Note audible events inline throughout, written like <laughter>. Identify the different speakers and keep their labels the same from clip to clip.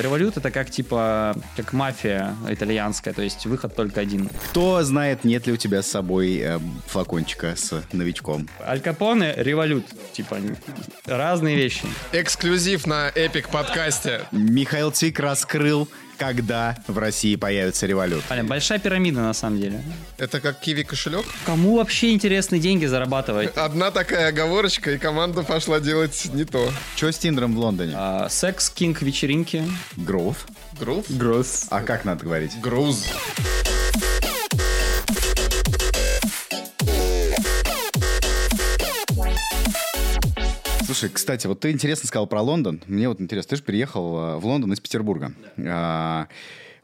Speaker 1: Револют это как типа, как мафия итальянская, то есть выход только один.
Speaker 2: Кто знает, нет ли у тебя с собой э, флакончика с новичком?
Speaker 1: Аль Капоне, Револют, типа разные вещи.
Speaker 3: Эксклюзив на Эпик подкасте.
Speaker 2: Михаил Цвик раскрыл когда в России появится револют.
Speaker 1: Аля, большая пирамида на самом деле.
Speaker 3: Это как киви кошелек?
Speaker 1: Кому вообще интересны деньги зарабатывать?
Speaker 3: Одна такая оговорочка, и команда пошла делать не то.
Speaker 2: Что с Тиндером в Лондоне?
Speaker 1: А, секс, кинг, вечеринки.
Speaker 2: Гроув.
Speaker 3: Грув?
Speaker 1: Гросс.
Speaker 2: А как надо говорить?
Speaker 3: Груз.
Speaker 2: Слушай, кстати, вот ты интересно сказал про Лондон. Мне вот интересно, ты же переехал э, в Лондон из Петербурга. А,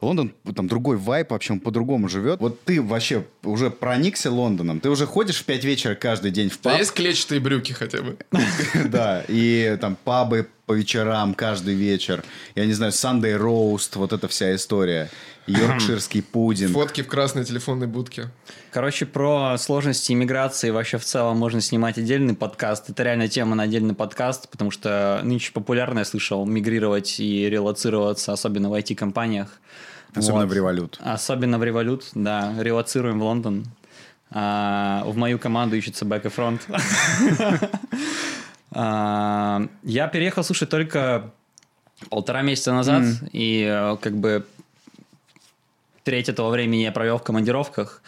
Speaker 2: Лондон, там другой вайп, вообще он по-другому живет. Вот ты вообще уже проникся Лондоном? Ты уже ходишь в 5 вечера каждый день в
Speaker 3: Да
Speaker 2: паб?
Speaker 3: есть клетчатые брюки хотя бы? <laughs>
Speaker 2: Да, и там пабы по вечерам каждый вечер. Я не знаю, Sunday Roast, вот эта вся история. Йоркширский <laughs> пудинг.
Speaker 3: Фотки в красной телефонной будке.
Speaker 1: Короче, про сложности иммиграции вообще в целом можно снимать отдельный подкаст. Это реально тема на отдельный подкаст, потому что нынче популярно, я слышал, мигрировать и релацироваться, особенно в IT-компаниях.
Speaker 2: Особенно
Speaker 1: Вот.
Speaker 2: в револют.
Speaker 1: Особенно в револют, да. Релацируем в Лондон. А, в мою команду ищется бэк и фронт. А, Я переехал, слушай, только полтора месяца назад, и э, как бы треть этого времени я провел в командировках.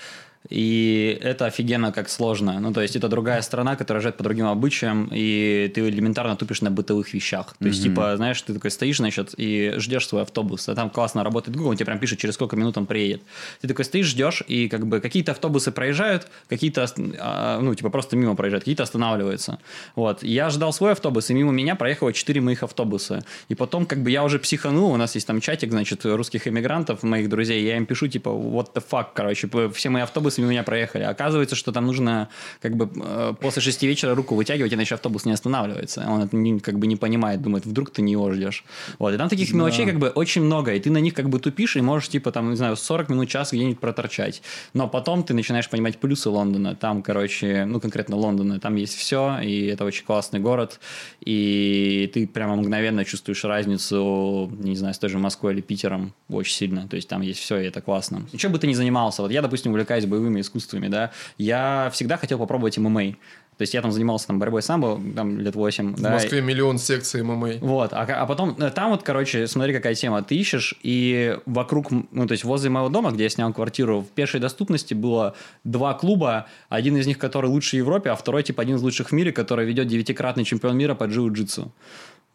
Speaker 1: И это офигенно как сложно. Ну, то есть, это другая страна, которая живет по другим обычаям, и ты элементарно тупишь на бытовых вещах. То есть, типа, знаешь, ты такой стоишь, значит, и ждешь свой автобус, а там классно работает Google, он тебе прям пишет, через сколько минут он приедет. Ты такой стоишь, ждешь, и как бы какие-то автобусы проезжают, какие-то, а, ну, типа, просто мимо проезжают, какие-то останавливаются. Вот. Я ждал свой автобус, и мимо меня проехало 4 моих автобуса. И потом, как бы, я уже психанул, у нас есть там чатик, значит, русских иммигрантов, моих друзей, я им пишу, типа, what the fuck, короче, все мои автобусы мимо меня проехали. Оказывается, что там нужно, как бы, э, после 6 вечера руку вытягивать, иначе автобус не останавливается. Он это не- как бы не понимает, думает, вдруг ты не его ждешь. Вот. И там таких мелочей, как бы, очень много, и ты на них, как бы, тупишь, и можешь, типа, там, не знаю, 40 минут, час где-нибудь проторчать. Но потом ты начинаешь понимать плюсы Лондона. Там, короче, ну, конкретно Лондона, там есть все, и это очень классный город, и ты прямо мгновенно чувствуешь разницу, не знаю, с той же Москвой или Питером очень сильно. То есть там есть все, и это классно. И чем бы ты ни занимался, вот я, допустим, увлекаюсь боевыми искусствами, да, я всегда хотел попробовать ММА. То есть я там занимался там борьбой самбо, там лет 8.
Speaker 3: В Москве миллион секций ММА.
Speaker 1: Вот, а, а потом э, там вот, короче, смотри, какая тема. Ты ищешь, и вокруг, ну, то есть возле моего дома, где я снял квартиру, в пешей доступности было два клуба, один из них, который лучший в Европе, а второй, типа, один из лучших в мире, который ведет девятикратный чемпион мира по джиу-джитсу.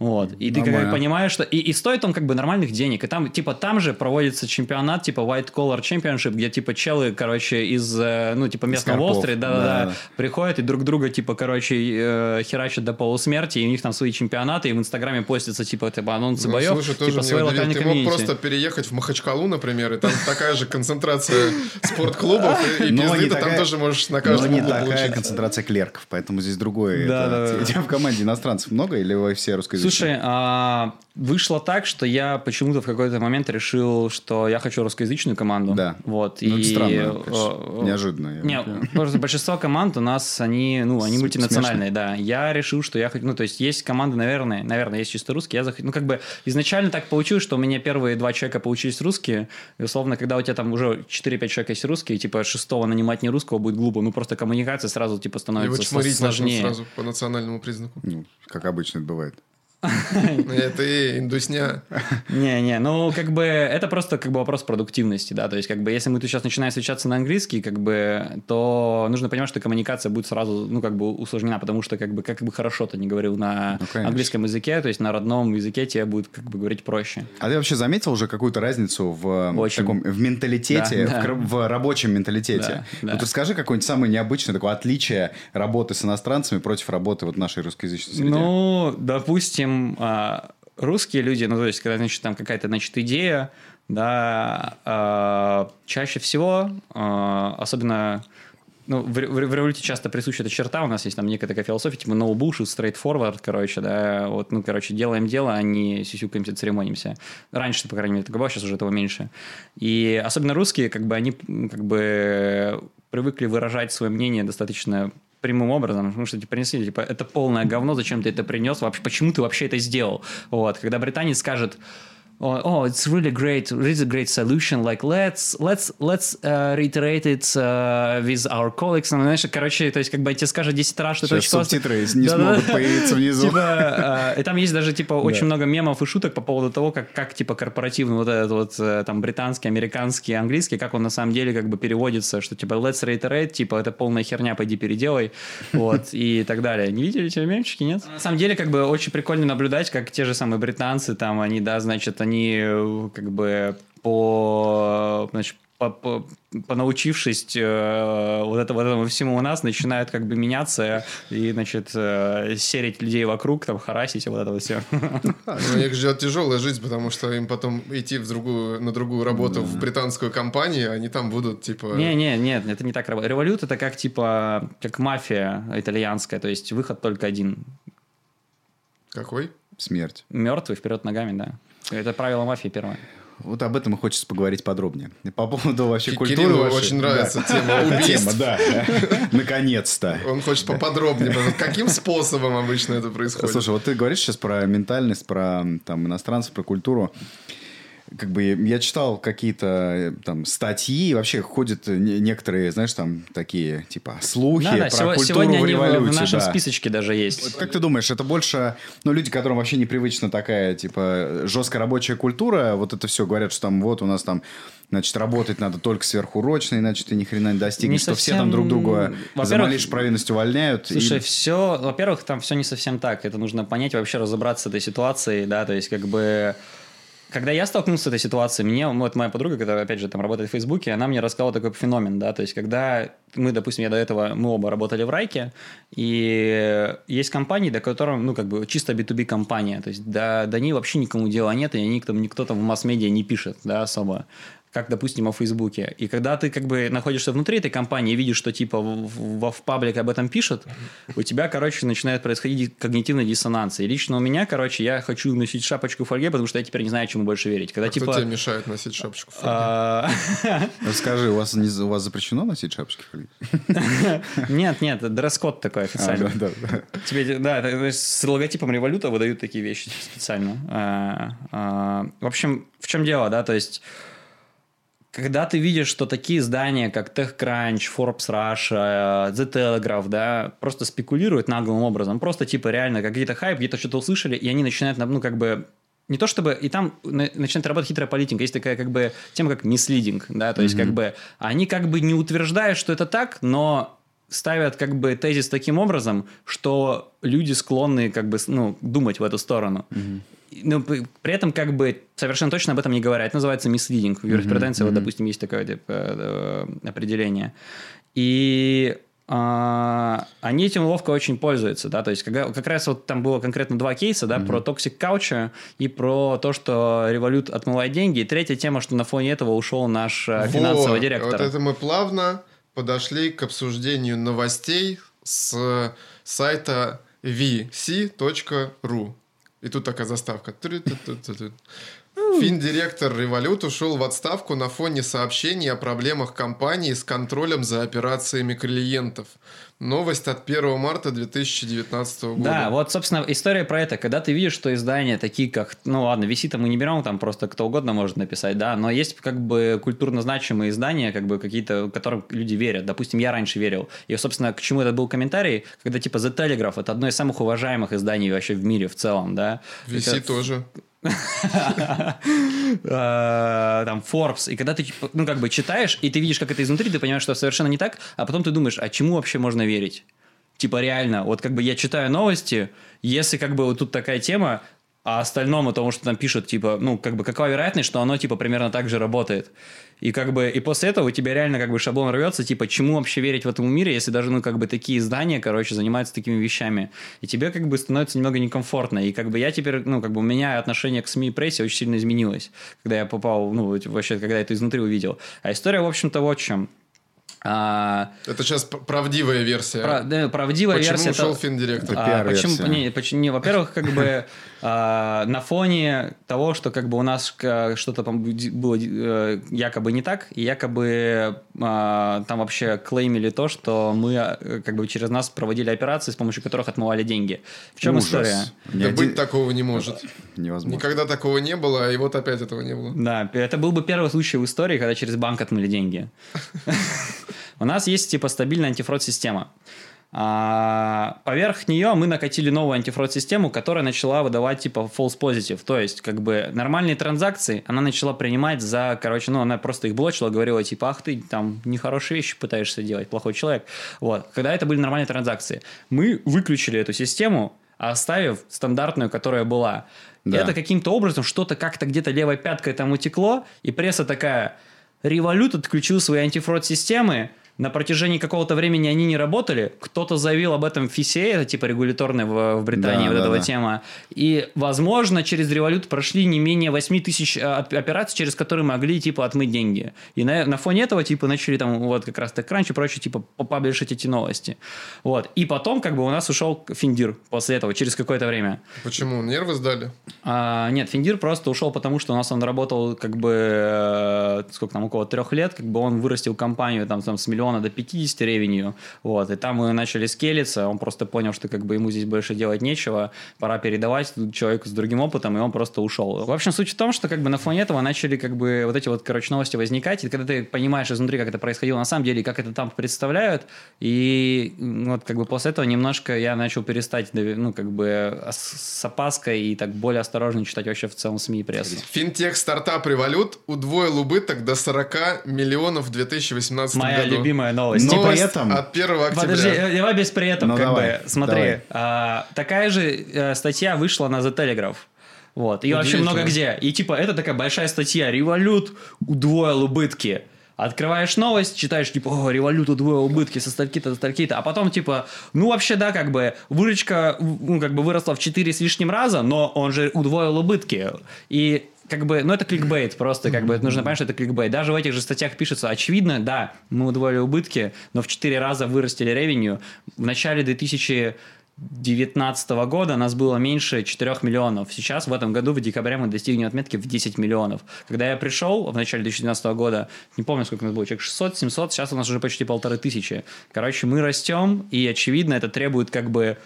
Speaker 1: Вот. И ты как бы понимаешь, что... И, и стоит он как бы нормальных денег. И там, типа, там же проводится чемпионат, типа, White Collar Championship, где, типа, челы, короче, из, э, ну, типа, местного. Уолл-стрит,
Speaker 2: Да,
Speaker 1: да-да-да,
Speaker 2: да.
Speaker 1: приходят и друг друга, типа, короче, э, херачат до полусмерти, и у них там свои чемпионаты, и в Инстаграме постятся, типа, типа анонсы
Speaker 3: Ну,
Speaker 1: боев,
Speaker 3: слушай, тоже
Speaker 1: типа, свой локальный
Speaker 3: Ты мог просто переехать в Махачкалу, например, и там такая же концентрация спортклубов, и, пизды ты там тоже можешь на каждом
Speaker 2: не такая концентрация клерков, поэтому здесь другое.
Speaker 1: Да, да, да.
Speaker 2: У тебя в команде иностранцев много или вы все русскоязычные?
Speaker 1: Слушай, а, вышло так, что я почему-то в какой-то момент решил, что я хочу русскоязычную команду.
Speaker 2: Да.
Speaker 1: Вот.
Speaker 2: Ну,
Speaker 1: и,
Speaker 2: это странно,
Speaker 1: э,
Speaker 2: конечно.
Speaker 1: э,
Speaker 2: Неожиданно, я
Speaker 1: Не,
Speaker 2: понимаю.
Speaker 1: просто большинство команд у нас, они, ну, они мультинациональные, да. Я решил, что я хочу... Ну, то есть, есть команды, наверное, наверное, есть чисто русские. Я зах... Ну, как бы, изначально так получилось, что у меня первые два человека получились русские. И, условно, когда у тебя там уже 4-5 человек есть русские, типа, шестого нанимать не русского будет глупо. Ну, просто коммуникация сразу, типа, становится
Speaker 3: чморить начнут
Speaker 1: сложнее.
Speaker 3: сразу по национальному признаку.
Speaker 2: Ну, как обычно это бывает.
Speaker 3: Это индусня.
Speaker 1: Не-не, ну, как бы, это просто как бы вопрос продуктивности, да, то есть, как бы, если мы тут сейчас начинаем встречаться на английский, как бы, то нужно понимать, что коммуникация будет сразу, ну, как бы, усложнена, потому что, как бы, как бы хорошо ты не говорил на
Speaker 2: Ну,
Speaker 1: английском языке, то есть, на родном языке тебе будет, как бы, говорить проще.
Speaker 2: А ты вообще заметил уже какую-то разницу в, э,
Speaker 1: Очень.
Speaker 2: таком, в менталитете,
Speaker 1: Да,
Speaker 2: в,
Speaker 1: да.
Speaker 2: рабочем менталитете?
Speaker 1: Да, да.
Speaker 2: Вот расскажи какое-нибудь самое необычное такое отличие работы с иностранцами против работы вот нашей русскоязычной среде.
Speaker 1: Ну, допустим, а, русские люди, ну, то есть, когда, значит, там какая-то, значит, идея, да, а, чаще всего, а, особенно ну, в, в, в революте часто присуща эта черта, у нас есть там некая такая философия, типа no bullshit, straightforward, короче, да, вот, ну, короче, делаем дело, а не сисюкаемся, церемонимся. Раньше, по крайней мере, такое было, сейчас уже этого меньше. И особенно русские, как бы, они, как бы, привыкли выражать свое мнение достаточно прямым образом, потому что типа, принесли, типа, это полное говно, зачем ты это принес, вообще, почему ты вообще это сделал? Вот, когда британец скажет, oh, oh, it's really great, really great solution. Like let's let's let's uh, reiterate it uh, with our colleagues. Ну, знаешь, короче, то есть как бы тебе скажут 10 раз, что
Speaker 2: Сейчас
Speaker 1: это очень классно.
Speaker 2: субтитры не смогут появиться внизу.
Speaker 1: Типа, э, и там есть даже типа очень много мемов и шуток по поводу того, как как типа корпоративный вот этот вот там британский, американский, английский, как он на самом деле как бы переводится, что типа let's reiterate, типа это полная херня, пойди переделай, <laughs> вот и так далее. Не видели эти мемчики, нет? На самом деле как бы очень прикольно наблюдать, как те же самые британцы там они, да, значит, они э, как бы по значит, по, по, понаучившись э, вот, это, вот этому всему у нас, начинают как бы меняться и, значит, э, серить людей вокруг, там, харасить и вот это вот все. <laughs>
Speaker 3: Ну, их ждет тяжелая жизнь, потому что им потом идти в другую, на другую работу в британскую компанию, они там будут, типа...
Speaker 1: Не, не, нет, это не так работает. Револют это как, типа, как мафия итальянская, то есть выход только один.
Speaker 3: Какой?
Speaker 2: Смерть.
Speaker 1: Мертвый вперед ногами, да. Это правило мафии первое.
Speaker 2: Вот об этом и хочется поговорить подробнее. По поводу вообще
Speaker 3: Ки-
Speaker 2: культуры.
Speaker 3: Кириллу
Speaker 2: вашей.
Speaker 3: очень нравится
Speaker 2: Да.
Speaker 3: тема убийств.
Speaker 2: тема, да. Наконец-то.
Speaker 3: Он хочет поподробнее. Каким способом обычно это происходит?
Speaker 2: Слушай, вот ты говоришь сейчас про ментальность, про там иностранцев, про культуру. Как бы я читал какие-то э, там статьи, вообще ходят не- некоторые, знаешь, там такие типа слухи
Speaker 1: Да, да,
Speaker 2: про
Speaker 1: сего-
Speaker 2: культуру
Speaker 1: сегодня
Speaker 2: в революции.
Speaker 1: в нашем
Speaker 2: да.
Speaker 1: списочке даже
Speaker 2: Вот
Speaker 1: есть.
Speaker 2: как ты думаешь, это больше, ну, люди, которым вообще непривычна такая, типа, жесткая рабочая культура, вот это все говорят, что там вот у нас там, значит, работать надо только сверхурочно, иначе ты ни хрена не достигнешь,
Speaker 1: Не
Speaker 2: что все
Speaker 1: совсем-
Speaker 2: там друг друга за малейшую провинность увольняют. и-
Speaker 1: Слушай, все, во-первых, там все не совсем так. Это нужно понять, вообще разобраться с этой ситуацией, да, то есть как бы когда я столкнулся с этой ситуацией, мне, вот моя подруга, которая, опять же, там работает в Фейсбуке, она мне рассказала такой феномен, да, то есть когда мы, допустим, я до этого, мы оба работали в Райке, и есть компании, до которых, ну, как бы чисто B2B компания, то есть до, до ней вообще никому дела нет, и они, там, никто там в масс-медиа не пишет, да, особо как, допустим, о Фейсбуке. И когда ты как бы находишься внутри этой компании и видишь, что типа в, в, в паблике об этом пишут, у тебя, короче, начинает происходить когнитивный диссонанс. И лично у меня, короче, я хочу носить шапочку фольге, потому что я теперь не знаю, чему больше верить. Когда
Speaker 3: А Кто
Speaker 1: типа...
Speaker 3: тебе мешает носить шапочку? в фольге?
Speaker 1: а, <laughs>
Speaker 2: Расскажи, у вас, не- у вас запрещено носить шапочки? <laughs>
Speaker 1: Нет, нет, дресс-код такой
Speaker 2: А,
Speaker 1: официально.
Speaker 2: да, да, да.
Speaker 1: Тебе, да, это- то есть с логотипом революта выдают такие вещи специально. А, В общем, в чем дело, да, то есть когда ты видишь, что такие издания, как TechCrunch, Forbes Russia, The Telegraph, да, просто спекулируют наглым образом, просто типа реально какие-то хайп, где-то что-то услышали, и они начинают, ну, как бы, не то чтобы, и там на- начинает работать хитрая политика, есть такая как бы тема как мислидинг, да, то есть как бы они как бы не утверждают, что это так, но ставят как бы тезис таким образом, что люди склонны как бы, ну, думать в эту сторону. Но при этом как бы совершенно точно об этом не говорят. Это называется мисслидинг. В юриспруденции, вот, допустим, есть такое типа, э, определение. И а, они этим ловко очень пользуются, да, то есть когда, как раз вот там было конкретно два кейса, да, про Toxic Couch и про то, что Revolut отмывает деньги, и третья тема, что на фоне этого ушел наш э, финансовый
Speaker 3: Вот,
Speaker 1: директор.
Speaker 3: Вот это мы плавно подошли к обсуждению новостей с сайта vc.ru. И тут такая заставка. Финдиректор Revolut ушел в отставку на фоне сообщений о проблемах компании с контролем за операциями клиентов. Новость от 1 марта 2019 года.
Speaker 1: Да, вот, собственно, история про это. Когда ты видишь, что издания такие, как... Ну, ладно, висит мы не берем, там просто кто угодно может написать, да, но есть как бы культурно значимые издания, как бы какие-то, которым люди верят. Допустим, я раньше верил. И, собственно, к чему этот был комментарий, когда, типа, The Telegraph — это одно из самых уважаемых изданий вообще в мире в целом, да.
Speaker 3: VC
Speaker 1: Это-
Speaker 3: тоже.
Speaker 1: Э, там Forbes, и когда ты ну как бы читаешь и ты видишь, как это изнутри, ты понимаешь, что совершенно не так, а потом ты думаешь, а чему вообще можно верить? Типа реально, вот как бы я читаю новости, если как бы вот тут такая тема, а остальному тому, что там пишут, типа, ну, как бы, какова вероятность, что оно, типа, примерно так же работает. И как бы, и после этого у тебя реально как бы шаблон рвется, типа, чему вообще верить в этом мире, если даже, ну, как бы, такие издания, короче, занимаются такими вещами. И тебе как бы становится немного некомфортно. И как бы я теперь, ну, как бы у меня отношение к СМИ и прессе очень сильно изменилось, когда я попал, ну, вообще, когда я это изнутри увидел. А история, в общем-то, вот в чем. А,
Speaker 3: Это сейчас правдивая версия.
Speaker 1: Прав- да, правдивая
Speaker 3: Почему
Speaker 1: версия.
Speaker 3: ушел
Speaker 1: это-
Speaker 3: финдиректор?
Speaker 2: Это
Speaker 1: А, почему, не, почему- не, во-первых, как бы <laughs> на фоне того, что как бы у нас к- что-то там было э, якобы не так, и якобы а, там вообще клеймили то, что мы э, как бы через нас проводили операции, с помощью которых отмывали деньги. В чем
Speaker 2: Ужас.
Speaker 1: история?
Speaker 3: Да
Speaker 2: один-
Speaker 3: быть такого не может.
Speaker 2: Невозможно.
Speaker 3: Никогда такого не было, и вот опять этого не было.
Speaker 1: Да, это был бы первый случай в истории, когда через банк отмыли деньги. <laughs> У нас есть типа стабильная антифрод-система. А, поверх нее мы накатили новую антифрод-систему, которая начала выдавать типа false positive. То есть, как бы нормальные транзакции она начала принимать за, короче, ну, она просто их блочила, говорила, типа, ах ты там нехорошие вещи пытаешься делать, плохой человек. Вот. Когда это были нормальные транзакции, мы выключили эту систему, оставив стандартную, которая была. И
Speaker 2: Да.
Speaker 1: это каким-то образом что-то как-то где-то левой пяткой там утекло, и пресса такая, Revolut отключил свои антифрод-системы, на протяжении какого-то времени они не работали, кто-то заявил об этом в FCA, это типа регуляторная в, в Британии
Speaker 2: Да,
Speaker 1: вот
Speaker 2: да,
Speaker 1: этого
Speaker 2: да.
Speaker 1: тема, и, возможно, через Revolut прошли не менее 8 тысяч а, оп- операций, через которые могли, типа, отмыть деньги. И на, на фоне этого, типа, начали там, вот, как раз TechCrunch и прочее, типа, попаблишить эти новости. Вот. И потом, как бы, у нас ушел Финдир после этого, через какое-то время.
Speaker 3: Почему? Нервы сдали?
Speaker 1: А, нет, Финдир просто ушел, потому что у нас он работал как бы, э, сколько там, около трех лет, как бы он вырастил компанию там, там с миллиона до 50 ревенью, вот, и там мы начали скелиться, он просто понял, что как бы ему здесь больше делать нечего, пора передавать человеку с другим опытом, и он просто ушел. В общем, суть в том, что как бы на фоне этого начали как бы вот эти вот, короче, новости возникать, и когда ты понимаешь изнутри, как это происходило на самом деле, как это там представляют, и вот как бы после этого немножко я начал перестать, ну, как бы с опаской и так более осторожно читать вообще в целом СМИ и прессу.
Speaker 3: Финтех стартап Revolut удвоил убыток до 40 миллионов в 2018
Speaker 1: Моя
Speaker 3: году.
Speaker 1: Любимая новость.
Speaker 2: Но
Speaker 1: Типа,
Speaker 2: при этом-
Speaker 3: от 1 октября.
Speaker 1: Подожди, давай без при этом,
Speaker 2: Ну,
Speaker 1: как
Speaker 2: давай,
Speaker 1: бы. Смотри,
Speaker 2: давай.
Speaker 1: а, такая же э, статья вышла на The Telegraph. Вот. И вообще много где. И типа, это такая большая статья. Револют удвоил убытки. Открываешь новость, читаешь, типа, о, Револют удвоил убытки со стальки-то, со стальки-то. А потом, типа, ну, вообще, да, как бы, выручка, ну, как бы, выросла в 4 с лишним раза, но он же удвоил убытки. И как бы, ну это кликбейт просто, как бы нужно понять, что это кликбейт. Даже в этих же статьях пишется, очевидно, да, мы удвоили убытки, но в 4 раза вырастили ревеню. В начале 2019 года нас было меньше 4 миллионов. Сейчас, в этом году, в декабре мы достигнем отметки в 10 миллионов. Когда я пришел в начале 2019 года, не помню, сколько у нас было, человек 600, 700, сейчас у нас уже почти полторы тысячи. Короче, мы растем, и, очевидно, это требует как бы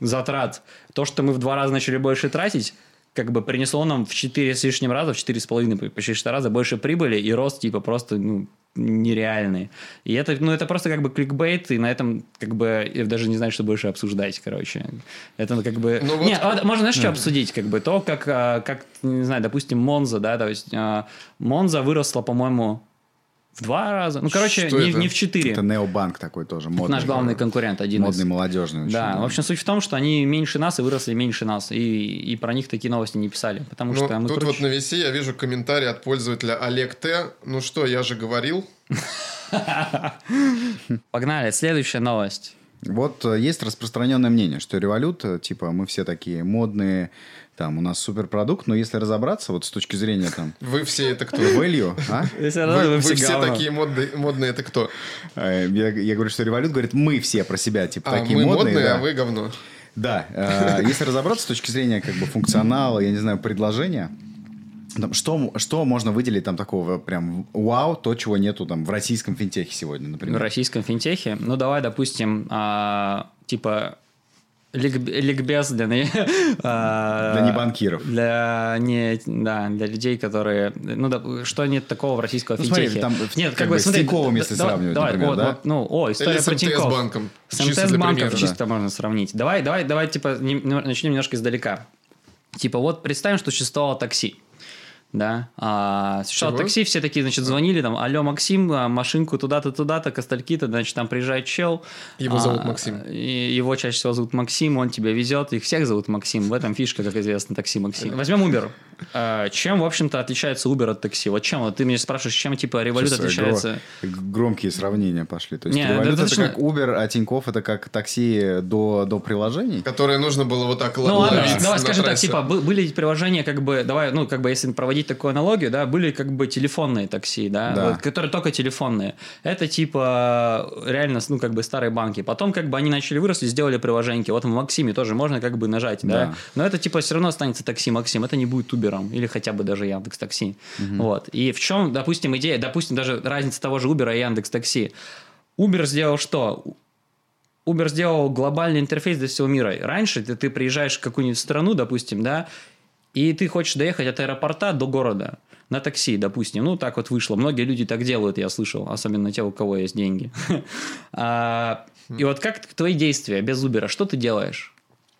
Speaker 1: затрат. То, что мы в два раза начали больше тратить, как бы принесло нам в 4 с лишним раза, в 4,5, почти 6 раза больше прибыли, и рост типа просто ну, нереальный. И это, ну, это просто как бы кликбейт, и на этом как бы я даже не знаю, что больше обсуждать, короче. Это ну, как бы...
Speaker 3: Ну вот-
Speaker 1: Не, а, можно, знаешь, что обсудить? Как бы то, как, а, как, не знаю, допустим, Монза, да, то есть а, Монза выросла, по-моему, в два раза. Ну, короче,
Speaker 3: Что
Speaker 1: не,
Speaker 3: это?
Speaker 1: не в четыре.
Speaker 2: Это необанк такой тоже, модный.
Speaker 1: Наш главный конкурент, один из.
Speaker 2: Модный, молодежный. очень,
Speaker 1: Да, в общем, суть в том, что они меньше нас и выросли меньше нас. И, и про них такие новости не писали. Потому
Speaker 3: Ну,
Speaker 1: что мы
Speaker 3: тут
Speaker 1: круче.
Speaker 3: вот на весе я вижу комментарий от пользователя Олег Т. Ну что, я же говорил. <laughs>
Speaker 1: Погнали, следующая новость.
Speaker 2: Вот э, есть распространенное мнение, что револют, э, типа, мы все такие модные, там, у нас суперпродукт, но если разобраться, вот с точки зрения, там, <laughs>
Speaker 3: Вы все это кто?
Speaker 2: value, а? <laughs>
Speaker 3: Вы, вы все такие модные, модные, это кто?
Speaker 2: Э, Я, я говорю, что револют говорит, мы все про себя, типа,
Speaker 3: А,
Speaker 2: такие
Speaker 3: мы
Speaker 2: модные.
Speaker 3: модные,
Speaker 2: да.
Speaker 3: а вы говно.
Speaker 2: Да, э, если разобраться с точки зрения как бы функционала, я не знаю, предложения, что, что можно выделить там такого прям вау, то, чего нету там в российском финтехе сегодня,
Speaker 1: В
Speaker 2: например?
Speaker 1: российском финтехе. Ну, давай, допустим, а, типа лик- ликбез для, не- <laughs> а,
Speaker 2: Для небанкиров.
Speaker 1: Для, не, да, для людей, которые... Ну, да, что нет такого в российском
Speaker 2: Ну, смотри,
Speaker 1: финтехе?
Speaker 2: там,
Speaker 1: нет,
Speaker 2: как
Speaker 1: как,
Speaker 2: бы с
Speaker 1: смотри,
Speaker 2: Тиньковым,
Speaker 1: да-
Speaker 2: если
Speaker 1: давай-
Speaker 2: сравнивать,
Speaker 1: давай,
Speaker 2: например,
Speaker 1: вот,
Speaker 2: да?
Speaker 1: вот, ну, о, история
Speaker 3: Или с
Speaker 1: про Тинькофф. С
Speaker 3: Чисто для
Speaker 1: МТС-банком
Speaker 3: примера.
Speaker 1: чисто можно сравнить. Давай, давай, давай, типа, не- не- начнем немножко издалека. Типа, вот представим, что существовало такси. Да, а,
Speaker 3: Чего?
Speaker 1: такси, все такие, значит, звонили там, алло, Максим, а, машинку туда-то, туда-то, костальки-то, значит, там приезжает чел.
Speaker 3: Его
Speaker 1: А,
Speaker 3: зовут Максим.
Speaker 1: И его чаще всего зовут Максим, он тебя везет, их всех зовут Максим, в этом фишка, как известно, такси Максим. Возьмем Uber. А, Чем, в общем-то, отличается Uber от такси? Вот чем? Вот ты меня спрашиваешь, чем, типа, револют
Speaker 2: Сейчас,
Speaker 1: отличается?
Speaker 2: гро- громкие сравнения пошли. То есть
Speaker 1: Не,
Speaker 2: револют это
Speaker 1: достаточно-
Speaker 2: как Uber, а Тинькофф это как такси до, до приложений?
Speaker 3: Которое нужно было вот так
Speaker 1: Ну ладно,
Speaker 3: ловить
Speaker 1: давай
Speaker 3: на
Speaker 1: скажем так, типа, бы- были эти приложения, как бы, давай, ну, как бы, если проводить проводить такую аналогию, да, были как бы телефонные такси, да,
Speaker 2: Да.
Speaker 1: вот, которые только телефонные. Это типа реально, ну, как бы старые банки. Потом как бы они начали выросли, сделали приложеньки. Вот в Максиме тоже можно как бы нажать, да.
Speaker 2: Да.
Speaker 1: Но это типа все равно останется такси Максим, это не будет Убером или хотя бы даже Яндекс Такси. Вот. И в чем, допустим, идея, допустим, даже разница того же Убера и Яндекс Такси. Uber сделал что? Uber сделал глобальный интерфейс для всего мира. Раньше ты, ты приезжаешь в какую-нибудь страну, допустим, да, и ты хочешь доехать от аэропорта до города на такси, допустим. Ну, так вот вышло. Многие люди так делают, я слышал. Особенно те, у кого есть деньги. <laughs> А, И вот как твои действия без Uber? Что ты делаешь?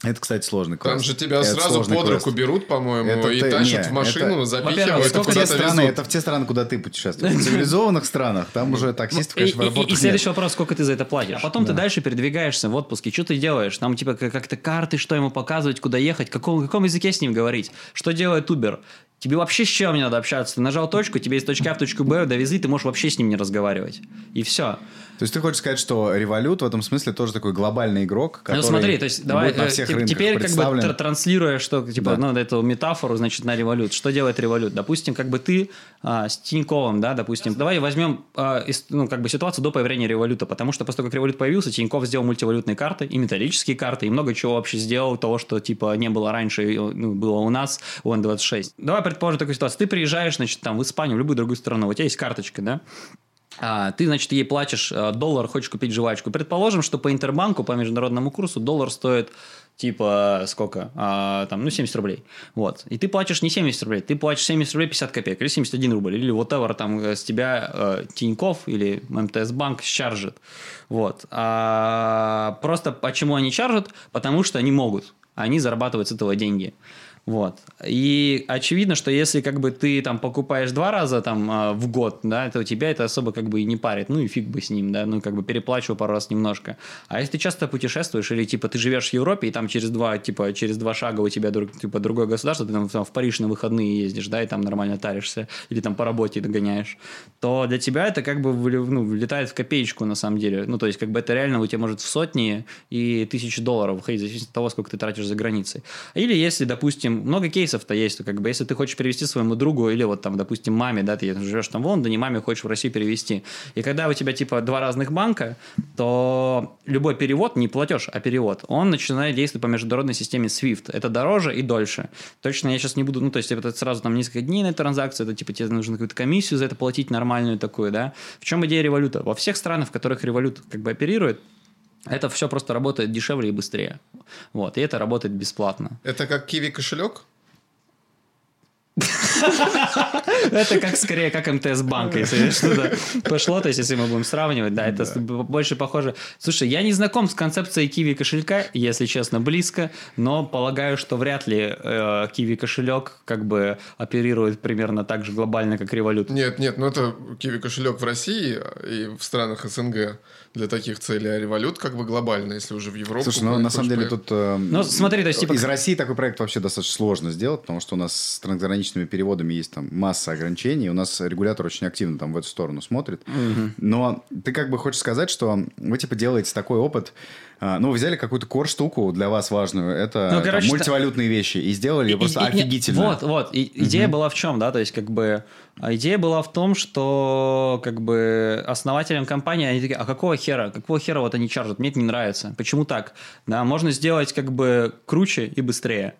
Speaker 2: Это, кстати, сложный квест.
Speaker 3: Там же тебя
Speaker 2: Это
Speaker 3: сразу под руку
Speaker 2: квест.
Speaker 3: берут, по-моему,
Speaker 2: Это
Speaker 3: и
Speaker 2: ты-
Speaker 3: тащат
Speaker 2: не,
Speaker 3: в машину,
Speaker 2: это-
Speaker 3: запихивают,
Speaker 2: в те страны,
Speaker 3: везут.
Speaker 2: это в те страны, куда ты путешествуешь. В цивилизованных странах там уже таксистов,
Speaker 1: Ну,
Speaker 2: конечно, в
Speaker 1: и- и
Speaker 2: аэропортах
Speaker 1: следующий
Speaker 2: нет.
Speaker 1: вопрос, сколько ты за это платишь? А потом ты дальше передвигаешься в отпуске. Что ты делаешь? Там типа как- как-то карты, что ему показывать, куда ехать, каком, каком языке с ним говорить. Что делает Uber? Тебе вообще с чем не надо общаться? Ты нажал точку, тебе из точки А в точку Б довезли, ты можешь вообще с ним не разговаривать. И все.
Speaker 2: То есть ты хочешь сказать, что Revolut в этом смысле тоже такой глобальный игрок, который
Speaker 1: Ну смотри, то есть давай
Speaker 2: будет на
Speaker 1: э,
Speaker 2: всех рынках
Speaker 1: теперь как бы транслируя, что типа,
Speaker 2: Да.
Speaker 1: ну, эту метафору, значит, на револют. Что делает револют? Допустим, как бы ты а, с Тиньковым, да, допустим, давай возьмем а, из- ну, как бы ситуацию до появления революта, потому что после того, как револют появился, Тиньков сделал мультивалютные карты и металлические карты, и много чего вообще сделал, того, что типа не было раньше, ну, было у нас, у N26. Давай предположим такую ситуацию. Ты приезжаешь, значит, там в Испанию, в любую другую страну, у тебя есть карточка, да? А, ты, значит, ей платишь э, доллар, хочешь купить жвачку. Предположим, что по интербанку, по международному курсу, доллар стоит типа сколько? А, там, ну, 70 рублей. Вот. И ты платишь не 70 рублей, ты платишь 70 рублей 50 копеек, или 71 рубль, или whatever там э, с тебя э, Тиньков или МТС Банк чаржит. Вот. А, просто почему они чаржат? Потому что они могут. Они зарабатывают с этого деньги. Вот. И очевидно, что если как бы ты там покупаешь два раза там а, в год, да, то тебя это особо как бы и не парит. Ну и фиг бы с ним, да, ну как бы переплачиваю пару раз немножко. А если ты часто путешествуешь или типа ты живешь в Европе и там через два, типа через два шага у тебя друг- типа другое государство, ты там, там в Париж на выходные ездишь, да, и там нормально таришься, или там по работе догоняешь, то для тебя это как бы ну, влетает в копеечку на самом деле. Ну то есть как бы это реально у тебя может в сотни и тысячи долларов выходить, в зависимости от того, сколько ты тратишь за границей. Или если, допустим, много кейсов-то есть, то как бы если ты хочешь перевести своему другу или вот там, допустим, маме, да, ты живешь там в Лондоне, маме хочешь в Россию перевести. И когда у тебя типа два разных банка, то любой перевод, не платеж, а перевод, он начинает действовать по международной системе SWIFT. Это дороже и дольше. Точно я сейчас не буду, ну, то есть это сразу там несколько дней на транзакцию, это типа тебе нужно какую-то комиссию за это платить нормальную такую, да. В чем идея революта? Во всех странах, в которых револют как бы оперирует, это все просто работает дешевле и быстрее. Вот, и это работает бесплатно.
Speaker 3: Это как киви кошелек?
Speaker 1: Это как скорее как МТС банк, если что-то пошло, то есть если мы будем сравнивать, да, это больше похоже. Слушай, я не знаком с концепцией киви кошелька, если честно, близко, но полагаю, что вряд ли э, киви кошелек как бы оперирует примерно так же глобально, как револют.
Speaker 3: Нет, нет, ну это киви кошелек в России и в странах СНГ для таких целей, а револют как бы глобально, если уже в Европу.
Speaker 2: Слушай, ну на самом деле
Speaker 3: поехать.
Speaker 2: тут... э,
Speaker 1: Ну, смотри, то есть, типа,
Speaker 2: Из России такой проект вообще достаточно сложно сделать, потому что у нас с трансграничными переводами есть там масса ограничений, у нас регулятор очень активно там в эту сторону смотрит. Но ты как бы хочешь сказать, что вы типа делаете такой опыт, а, ну, вы взяли какую-то кор-штуку для вас важную, это
Speaker 1: Ну,
Speaker 2: там,
Speaker 1: короче,
Speaker 2: мультивалютные вещи, и сделали
Speaker 1: И-
Speaker 2: просто
Speaker 1: и- и-
Speaker 2: офигительно.
Speaker 1: Вот, вот. И идея была в чем, да, то есть как бы а идея была в том, что как бы основателям компании они такие, а какого хера, какого хера вот они чаржат, мне это не нравится. Почему так? Да, можно сделать как бы круче и быстрее.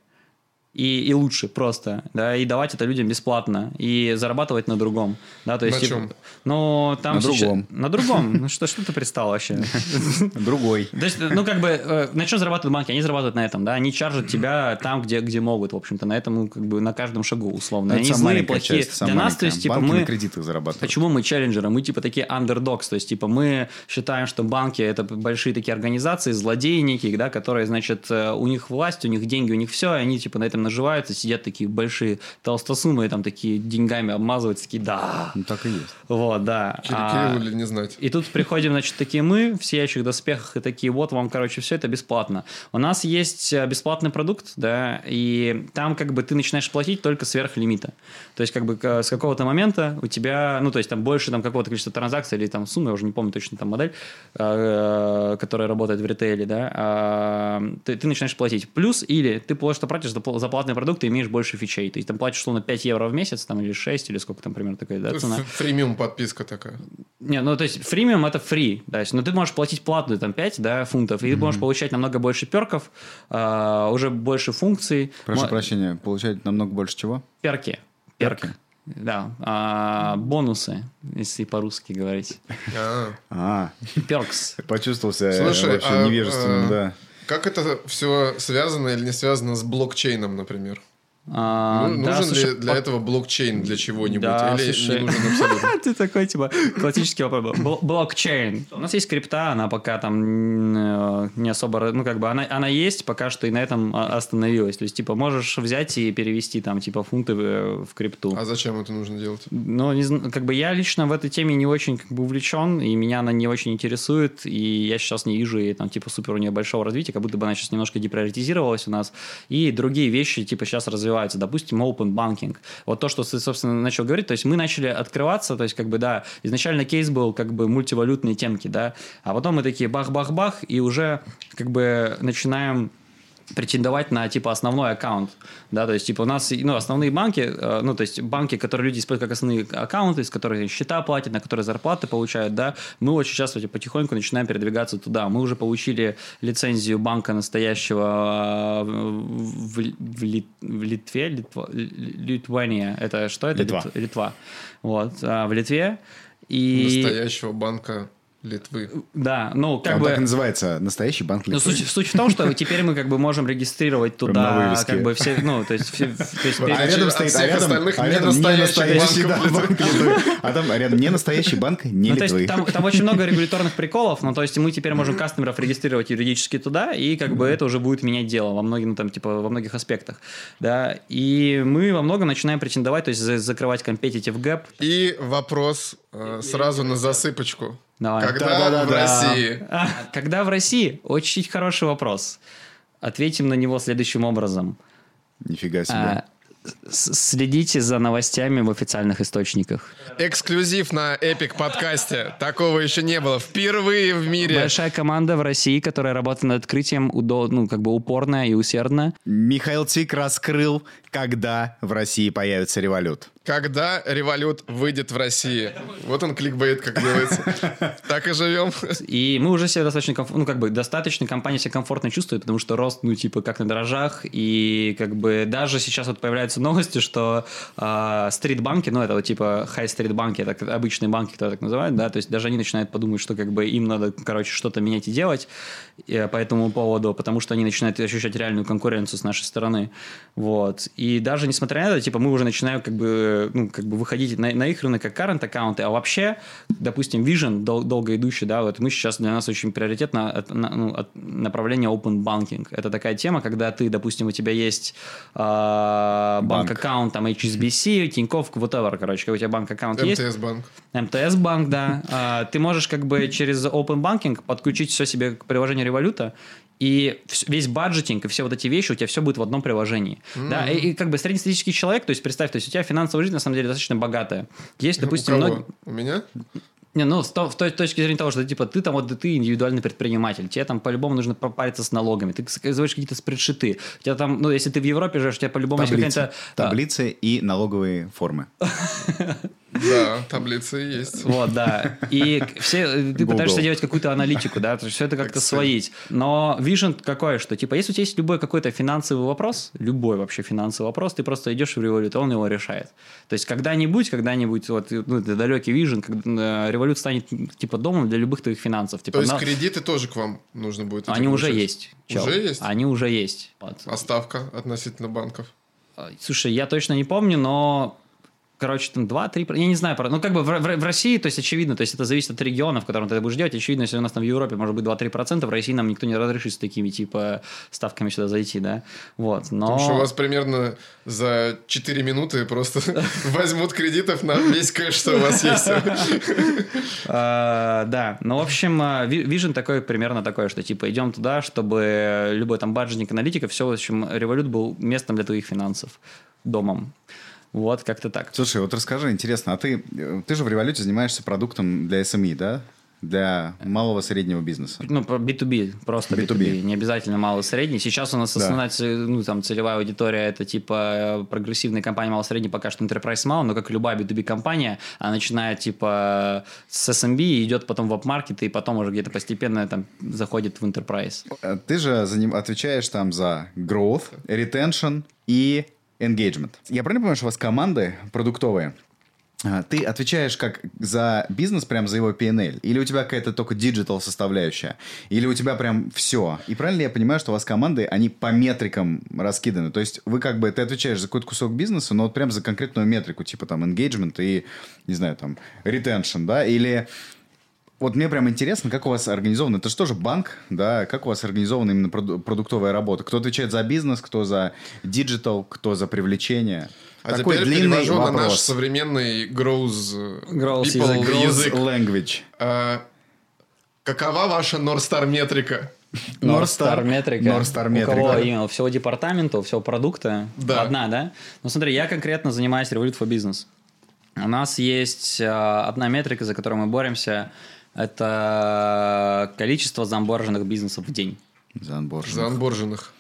Speaker 1: И, и лучше просто, да, и давать это людям бесплатно, и зарабатывать на другом, да, то есть...
Speaker 3: На чем?
Speaker 1: Ну, там
Speaker 2: На
Speaker 1: сейчас-
Speaker 2: другом.
Speaker 1: На другом. Ну, что, что ты пристал вообще? <laughs>
Speaker 2: Другой.
Speaker 1: То есть, ну, как бы, э, на чем зарабатывают банки? Они зарабатывают на этом, да, они чаржат тебя там, где, где могут, в общем-то, на этом, как бы, на каждом шагу, условно.
Speaker 2: Это
Speaker 1: они
Speaker 2: самая
Speaker 1: злые, плохие. Для нас, то есть, типа,
Speaker 2: Банки
Speaker 1: мы...
Speaker 2: на кредитах зарабатывают.
Speaker 1: Почему мы челленджеры? Мы типа такие underdogs, то есть типа мы считаем, что банки это большие такие организации, злодеи некие, да, которые, значит, э, у них власть, у них деньги, у них все, и они типа на этом наживаются, сидят такие большие толстосумы, и там такие деньгами обмазываются, такие, да,
Speaker 2: Ну, так и есть.
Speaker 1: вот, да. А-
Speaker 3: или не знать.
Speaker 1: и тут приходим, значит, такие мы в сияющих доспехах и такие, вот вам, короче, все это бесплатно. У нас есть э, бесплатный продукт, да, и там как бы ты начинаешь платить только сверх лимита. То есть как бы с какого-то момента у тебя, ну, то есть там больше там какого-то количества транзакций или там суммы, я уже не помню точно там модель, э, которая работает в ритейле, да, а, ты, ты начинаешь платить. Плюс или ты платишь за, за платный продукт, ты имеешь больше фичей. Ты там платишь, условно, 5 евро в месяц, там, или 6, или сколько там примерно такая, да, цена. <laughs>
Speaker 3: Фримиум подписка такая.
Speaker 1: Не, ну, то есть, фримиум это фри, да, есть, но ты можешь платить платную, там, 5, да, фунтов, и ты можешь получать намного больше перков, а, уже больше функций.
Speaker 2: Прошу
Speaker 1: Мо-
Speaker 2: прощения, получать намного больше чего?
Speaker 1: Перки. Перк.
Speaker 2: Перки.
Speaker 1: Да. А, бонусы, если по-русски говорить.
Speaker 3: А.
Speaker 2: А,
Speaker 1: Перкс.
Speaker 2: почувствовал себя
Speaker 3: Слушай,
Speaker 2: вообще
Speaker 3: а,
Speaker 2: невежественным,
Speaker 3: а,
Speaker 2: да.
Speaker 3: Как это все связано или не связано с блокчейном, например?
Speaker 1: А,
Speaker 3: Ну,
Speaker 1: да,
Speaker 3: нужен
Speaker 1: слушай,
Speaker 3: ли для
Speaker 1: по-
Speaker 3: этого блокчейн для чего-нибудь?
Speaker 1: Да,
Speaker 3: или
Speaker 1: слушай.
Speaker 3: не нужен <laughs> абсолютно?
Speaker 1: Ты такой, типа, классический вопрос. Бл- Блокчейн. У нас есть крипта, она пока там э, не особо, ну, как бы, она, она есть, пока что и на этом а, остановилась. То есть, типа, можешь взять и перевести там, типа, фунты в, крипту.
Speaker 3: А зачем это нужно делать?
Speaker 1: Ну, не как бы я лично в этой теме не очень как бы увлечен, и меня она не очень интересует, и я сейчас не вижу ей там типа супер у нее большого развития, как будто бы она сейчас немножко деприоритизировалась у нас, и другие вещи типа сейчас развиваются, допустим, open banking. Вот то, что ты, собственно, начал говорить, то есть мы начали открываться, то есть как бы, да, изначально кейс был как бы мультивалютные темки, да, а потом мы такие бах-бах-бах, и уже как бы начинаем претендовать на типа основной аккаунт, да, то есть типа у нас ну основные банки, э, ну то есть банки, которые люди используют как основные аккаунты, из которых счета платят, на которые зарплаты получают, да, мы вот сейчас вот, потихоньку начинаем передвигаться туда. Мы уже получили лицензию банка настоящего э, в, в Лит- в Литве, Литва, Литвания, это что это?
Speaker 2: Литва.
Speaker 1: Лит- Литва, вот а, в Литве и
Speaker 3: Настоящего банка Литвы.
Speaker 1: да, ну как
Speaker 2: Он
Speaker 1: бы
Speaker 2: так и называется «Настоящий банк
Speaker 1: ну,
Speaker 2: Литвы».
Speaker 1: суть, суть в том, что теперь мы как бы можем регистрировать туда как бы все, ну, то есть, все- то есть
Speaker 3: А
Speaker 1: перед-
Speaker 2: А рядом стоит, а рядом,
Speaker 3: остальных
Speaker 2: а рядом не
Speaker 3: настоящий банк
Speaker 2: да, банк Литвы. А там рядом не настоящий банк, не
Speaker 1: Ну, то есть
Speaker 2: Литвы.
Speaker 1: там, там очень много регуляторных приколов, но то есть мы теперь можем кастомеров регистрировать юридически туда, и как бы это уже будет менять дело во многих, ну, там, типа, во многих аспектах, да, и мы во многом начинаем претендовать, то есть за- закрывать competitive gap,
Speaker 3: И вопрос э, сразу на засыпочку.
Speaker 1: Давай.
Speaker 3: Когда
Speaker 2: Да-да-да-да.
Speaker 3: в России?
Speaker 1: А, когда в России? Очень хороший вопрос. Ответим на него следующим образом.
Speaker 2: Нифига себе.
Speaker 1: А, Следите за новостями в официальных источниках.
Speaker 3: Эксклюзив на Эпик подкасте. Такого еще не было. Впервые в мире.
Speaker 1: Большая команда в России, которая работает над открытием, удо- ну, как бы упорно и усердно.
Speaker 2: Михаил Цик раскрыл, когда в России появится револют.
Speaker 3: Когда револют выйдет в России. Вот он кликбейт, как делается. <laughs> Так и живем.
Speaker 1: И мы уже себя достаточно, комф- ну, как бы, достаточно компания себя комфортно чувствует, потому что рост, ну, типа, как на дрожжах, и, как бы, даже сейчас вот появляются новости, что а, стрит-банки, ну, это вот, типа, хай-стрит-банки, это обычные банки, которые так называют, да, то есть даже они начинают подумать, что, как бы, им надо, короче, что-то менять и делать э, по этому поводу, потому что они начинают ощущать реальную конкуренцию с нашей стороны, вот. И даже несмотря на это, типа, мы уже начинаем, как бы, ну, как бы выходить на, на их рынок как current аккаунты, а вообще, допустим, Vision, дол- долго идущий, да, вот мы сейчас для нас очень приоритетно от- на- ну, от направление open banking. Это такая тема, когда ты, допустим, у тебя есть а,
Speaker 2: Банк.
Speaker 1: банк-аккаунт, там HSBC, Тинькофф, whatever, короче, у тебя банк-аккаунт есть.
Speaker 3: МТС банк.
Speaker 1: МТС банк, да. А, Ты можешь как бы через Open Banking подключить все себе к приложению Революта, и весь баджетинг и все вот эти вещи у тебя все будет в одном приложении. Да, и, и как бы среднестатистический человек, то есть представь, то есть у тебя финансовая жизнь на самом деле достаточно богатая. Есть, допустим,
Speaker 3: У кого?
Speaker 1: многие...
Speaker 3: У меня?
Speaker 1: Не, ну, с, то- в той точки зрения того, что типа ты там вот ты индивидуальный предприниматель, тебе там по-любому нужно попариться с налогами, ты заказываешь какие-то спредшиты, у тебя там, ну, если ты в Европе живешь, у тебя по-любому есть
Speaker 2: Таблицы.
Speaker 1: какая-то... а,
Speaker 2: Таблицы и налоговые формы. <laughs>
Speaker 3: Да, таблицы есть.
Speaker 1: Вот, да. И все, э, ты
Speaker 2: Google.
Speaker 1: пытаешься делать какую-то аналитику, да, то есть все это как-то
Speaker 3: Excel.
Speaker 1: своить. Но vision какое, что, типа, если у тебя есть любой какой-то финансовый вопрос, любой вообще финансовый вопрос, ты просто идешь в револют, и он его решает. То есть когда-нибудь, когда-нибудь, вот, ну, это далекий вижен, когда э, револют станет, типа, домом для любых твоих финансов. Типа,
Speaker 3: То есть
Speaker 1: на-
Speaker 3: кредиты тоже к вам нужно будет?
Speaker 1: Они уже есть. чел.
Speaker 3: Уже есть?
Speaker 1: Они уже есть. Вот.
Speaker 3: А ставка относительно банков?
Speaker 1: А, Слушай, я точно не помню, но короче, там 2-3, я не знаю, ну, как бы в, в- в России, то есть, очевидно, то есть, это зависит от региона, в котором ты это будешь делать, очевидно, если у нас там в Европе может быть 2-3%, в России нам никто не разрешит с такими, типа, ставками сюда зайти, да, вот, но...
Speaker 3: Потому что у вас примерно за 4 минуты просто <laughs> возьмут кредитов на весь кэш, что у вас есть. <laughs>
Speaker 1: А, да, ну, в общем, а, ви- Vision такой, примерно такой, что, типа, идем туда, чтобы любой там баджетник, аналитика, все, в общем, Revolut был местом для твоих финансов, домом. Вот, как-то так.
Speaker 2: Слушай, вот расскажи, интересно, а ты, э, ты же в революте занимаешься продуктом для SME, да? для малого среднего бизнеса?
Speaker 1: Ну, по B2B, просто B2B.
Speaker 2: B2B.
Speaker 1: Не обязательно малый средний. Сейчас у нас
Speaker 2: Да.
Speaker 1: основная ц- ну, там, целевая аудитория это типа прогрессивные компании малый средний, пока что enterprise мало, но как и любая B2B компания, она начинает типа с SMB и идет потом в upmarket, и потом уже где-то постепенно там заходит в enterprise.
Speaker 2: Э, Ты же заним- отвечаешь там за growth, retention и engagement. Я правильно понимаю, что у вас команды продуктовые? А, Ты отвечаешь как за бизнес, прям за его P&L? Или у тебя какая-то только digital составляющая? Или у тебя прям все? И правильно ли я понимаю, что у вас команды, они по метрикам раскиданы? То есть вы как бы, ты отвечаешь за какой-то кусок бизнеса, но вот прям за конкретную метрику, типа там engagement и, не знаю, там retention, да? Или вот мне прям интересно, как у вас организовано. Это же тоже банк, да? Как у вас организована именно проду- продуктовая работа? Кто отвечает за бизнес, кто за digital, кто за привлечение?
Speaker 3: А
Speaker 2: Такой
Speaker 3: теперь
Speaker 2: длинный
Speaker 3: перевожу на наш
Speaker 2: вопрос.
Speaker 3: современный growth, э,
Speaker 1: Growth
Speaker 3: people
Speaker 1: язык.
Speaker 2: Growth
Speaker 3: язык.
Speaker 2: language.
Speaker 3: А, какова ваша North Star метрика?
Speaker 2: North Star.
Speaker 1: метрика.
Speaker 2: North Star
Speaker 1: У
Speaker 2: метрика.
Speaker 1: кого именно? У всего департамента, у всего продукта?
Speaker 3: Да.
Speaker 1: Одна, да? Ну смотри, я конкретно занимаюсь Revolut for Business. У нас есть э, одна метрика, за которую мы боремся. Это количество заонборженных бизнесов в день.
Speaker 2: За анборженных.
Speaker 3: За анборженных.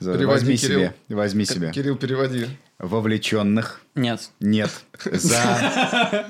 Speaker 2: За-
Speaker 3: Переводи,
Speaker 2: Возьми
Speaker 3: Кирилл.
Speaker 2: себе. Возьми себе.
Speaker 3: Кирилл, переводи.
Speaker 2: Вовлеченных.
Speaker 1: Нет.
Speaker 2: Нет. За,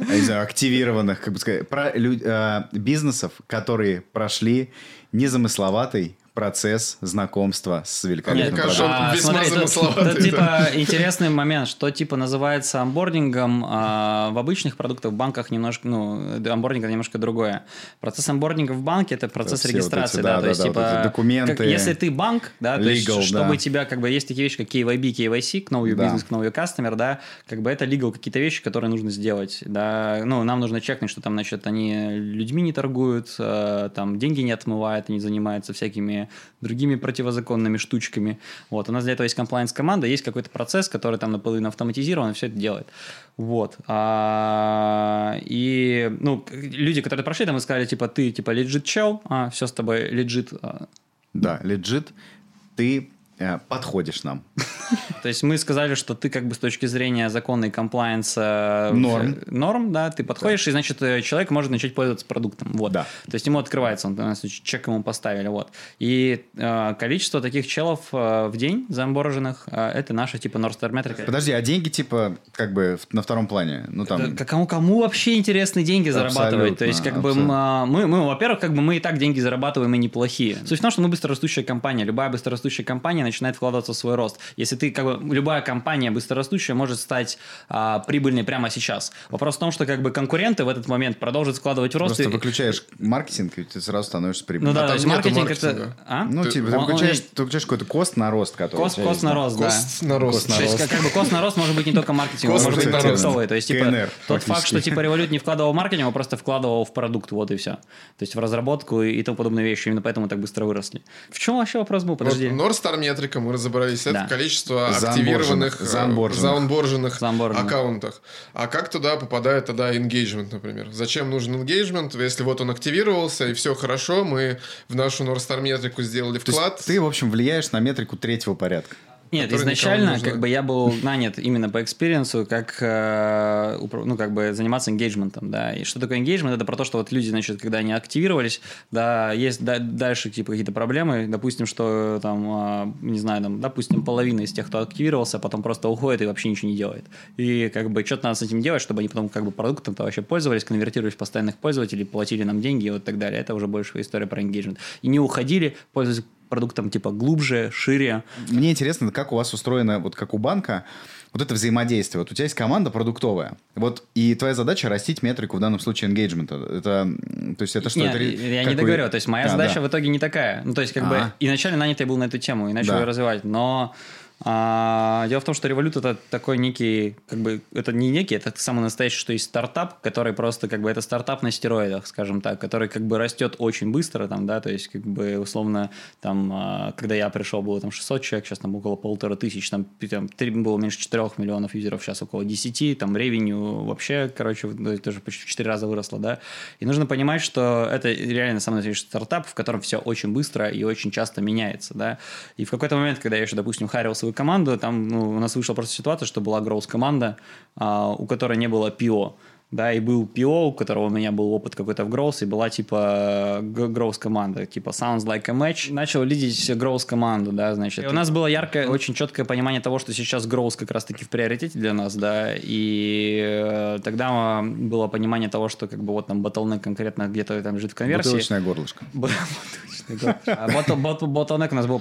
Speaker 2: я не знаю, активированных, как бы сказать, про лю- э, бизнесов, которые прошли незамысловатый процесс знакомства с великолепным продуктом.
Speaker 3: весьма
Speaker 1: смотри, тут- тут, типа интересный момент, что типа называется амбордингом а, в обычных продуктах, в банках немножко, ну, амбординг это немножко другое. Процесс амбординга в банке это процесс
Speaker 2: все вот эти,
Speaker 1: регистрации,
Speaker 2: да,
Speaker 1: да,
Speaker 2: да,
Speaker 1: то есть
Speaker 2: да, вот
Speaker 1: типа
Speaker 2: эти документы,
Speaker 1: как- если ты банк, да, то есть
Speaker 2: legal,
Speaker 1: чтобы
Speaker 2: да.
Speaker 1: тебя как бы есть такие вещи, как KYB, KYC, Know Your
Speaker 2: Да.
Speaker 1: Business, Know Your Customer, да, как бы это legal какие-то вещи, которые нужно сделать, да, ну, нам нужно чекнуть, что там, значит, они людьми не торгуют, э, там деньги не отмывают, они занимаются всякими другими противозаконными штучками. Вот, у нас для этого есть комплайнс-команда, есть какой-то процесс, который там наполовину автоматизирован, и все это делает. Вот. А, и, ну, люди, которые прошли, там сказали, типа, ты, типа, лежит чел, а, все с тобой лежит.
Speaker 2: Да, легит, ты подходишь нам.
Speaker 1: То есть мы сказали, что ты как бы с точки зрения законной комплайенса
Speaker 2: Норм.
Speaker 1: э, норм, да, ты подходишь, и значит э, человек может начать пользоваться продуктом. Вот.
Speaker 2: Да.
Speaker 1: То есть ему открывается, он, у нас чек ему поставили. Вот. И э, количество таких челов э, в день замбороженных э, это наша типа North Star метрика.
Speaker 2: Подожди, а деньги типа как бы на втором плане? Ну там...
Speaker 1: Да, кому, кому вообще интересны деньги зарабатывать? То есть, как бы
Speaker 2: абсолютно.
Speaker 1: м, а, мы, мы, во-первых, как бы мы и так деньги зарабатываем и неплохие. Суть в том, что мы быстрорастущая компания. Любая быстрорастущая компания начинает вкладываться в свой рост. Если ты, как бы, любая компания быстрорастущая может стать а, прибыльной прямо сейчас. Вопрос в том, что как бы конкуренты в этот момент продолжат вкладывать в рост.
Speaker 2: Просто
Speaker 1: и-
Speaker 2: выключаешь маркетинг, и ты сразу становишься
Speaker 1: Ну
Speaker 2: прибыльным.
Speaker 1: да,
Speaker 3: А
Speaker 1: то
Speaker 3: там
Speaker 1: маркетинг это... А?
Speaker 2: Ну,
Speaker 3: Ты-
Speaker 2: типа,
Speaker 1: он-
Speaker 2: ты
Speaker 1: он
Speaker 2: выключаешь,
Speaker 1: есть-
Speaker 2: ты выключаешь какой-то кост на рост, который...
Speaker 1: Кост, кост на
Speaker 2: да.
Speaker 1: рост, да.
Speaker 3: Кост на рост.
Speaker 1: То есть, как, как бы кост на рост может быть не только маркетинг,
Speaker 3: Кост
Speaker 1: он может быть продуктовый. То есть, типа,
Speaker 2: КНР
Speaker 1: тот факт, что типа Revolut не вкладывал в маркетинг, он просто вкладывал в продукт, вот и все. То есть в разработку и, тому подобные вещи. Именно поэтому так быстро выросли. В чем вообще вопрос был?
Speaker 3: Вот
Speaker 1: Подожди.
Speaker 3: North Star метрика, мы разобрались, это
Speaker 1: Да.
Speaker 3: количество активированных, э,
Speaker 2: заонборженных.
Speaker 3: заонборженных
Speaker 1: Заонборженных.
Speaker 3: аккаунтах. А как туда попадает тогда engagement, например? Зачем нужен engagement, если вот он активировался и все хорошо, мы в нашу North Star метрику сделали
Speaker 2: То есть
Speaker 3: вклад.
Speaker 2: ты, в общем, влияешь на метрику третьего порядка.
Speaker 1: Нет, изначально как бы я был нанят именно по experience у, как э, ну как бы заниматься engagement, да. И что такое engagement? Это про то, что вот люди, значит, когда они активировались, да, есть да- дальше типа какие-то проблемы, допустим, что там, а, не знаю, там, допустим, половина из тех, кто активировался, потом просто уходит и вообще ничего не делает. И как бы что-то надо с этим делать, чтобы они потом как бы продуктом-то вообще пользовались, конвертировались в постоянных пользователей, платили нам деньги и вот так далее. Это уже больше история про engagement. И не уходили, пользовались продуктом типа глубже, шире.
Speaker 2: Мне интересно, как у вас устроено, вот как у банка, вот это взаимодействие. Вот у тебя есть команда продуктовая, вот, и твоя задача растить метрику, в данном случае engagement. Это, то есть это что?
Speaker 1: Нет,
Speaker 2: это,
Speaker 1: я не
Speaker 2: вы-
Speaker 1: договорю. То есть моя
Speaker 2: А,
Speaker 1: задача
Speaker 2: да.
Speaker 1: в итоге не такая. Ну, то есть, как бы
Speaker 2: А.
Speaker 1: изначально нанятый был на эту тему и начал
Speaker 2: Да.
Speaker 1: ее развивать. Но а, дело в том, что Revolut это такой некий, как бы, это не некий, это самый настоящий, что есть стартап, который просто, как бы, это стартап на стероидах, скажем так, который, как бы, растет очень быстро, там, да, то есть, как бы, условно, там, а, когда я пришел, было там 600 человек, сейчас там около полутора тысяч, там, там три- было меньше 4 миллионов юзеров, сейчас около 10, там, ревеню вообще, короче, ну, тоже почти в 4 раза выросло, да, и нужно понимать, что это реально самый настоящий стартап, в котором все очень быстро и очень часто меняется, да, и в какой-то момент, когда я еще, допустим, харил свою команду, там ну, у нас вышла просто ситуация, что была гроус команда, у которой не было PO, да, и был PO, у которого у меня был опыт какой-то в Growth, и была, типа, Growth команда, типа, sounds like a match. Начал лидить Growth команду, да, значит. И у нас было яркое, очень четкое понимание того, что сейчас Growth как раз-таки в приоритете для нас, да, и э, тогда было понимание того, что, как бы, вот там bottleneck конкретно где-то там лежит в конверсии.
Speaker 2: Бутылочное горлышко. <laughs>
Speaker 1: Bottleneck у нас был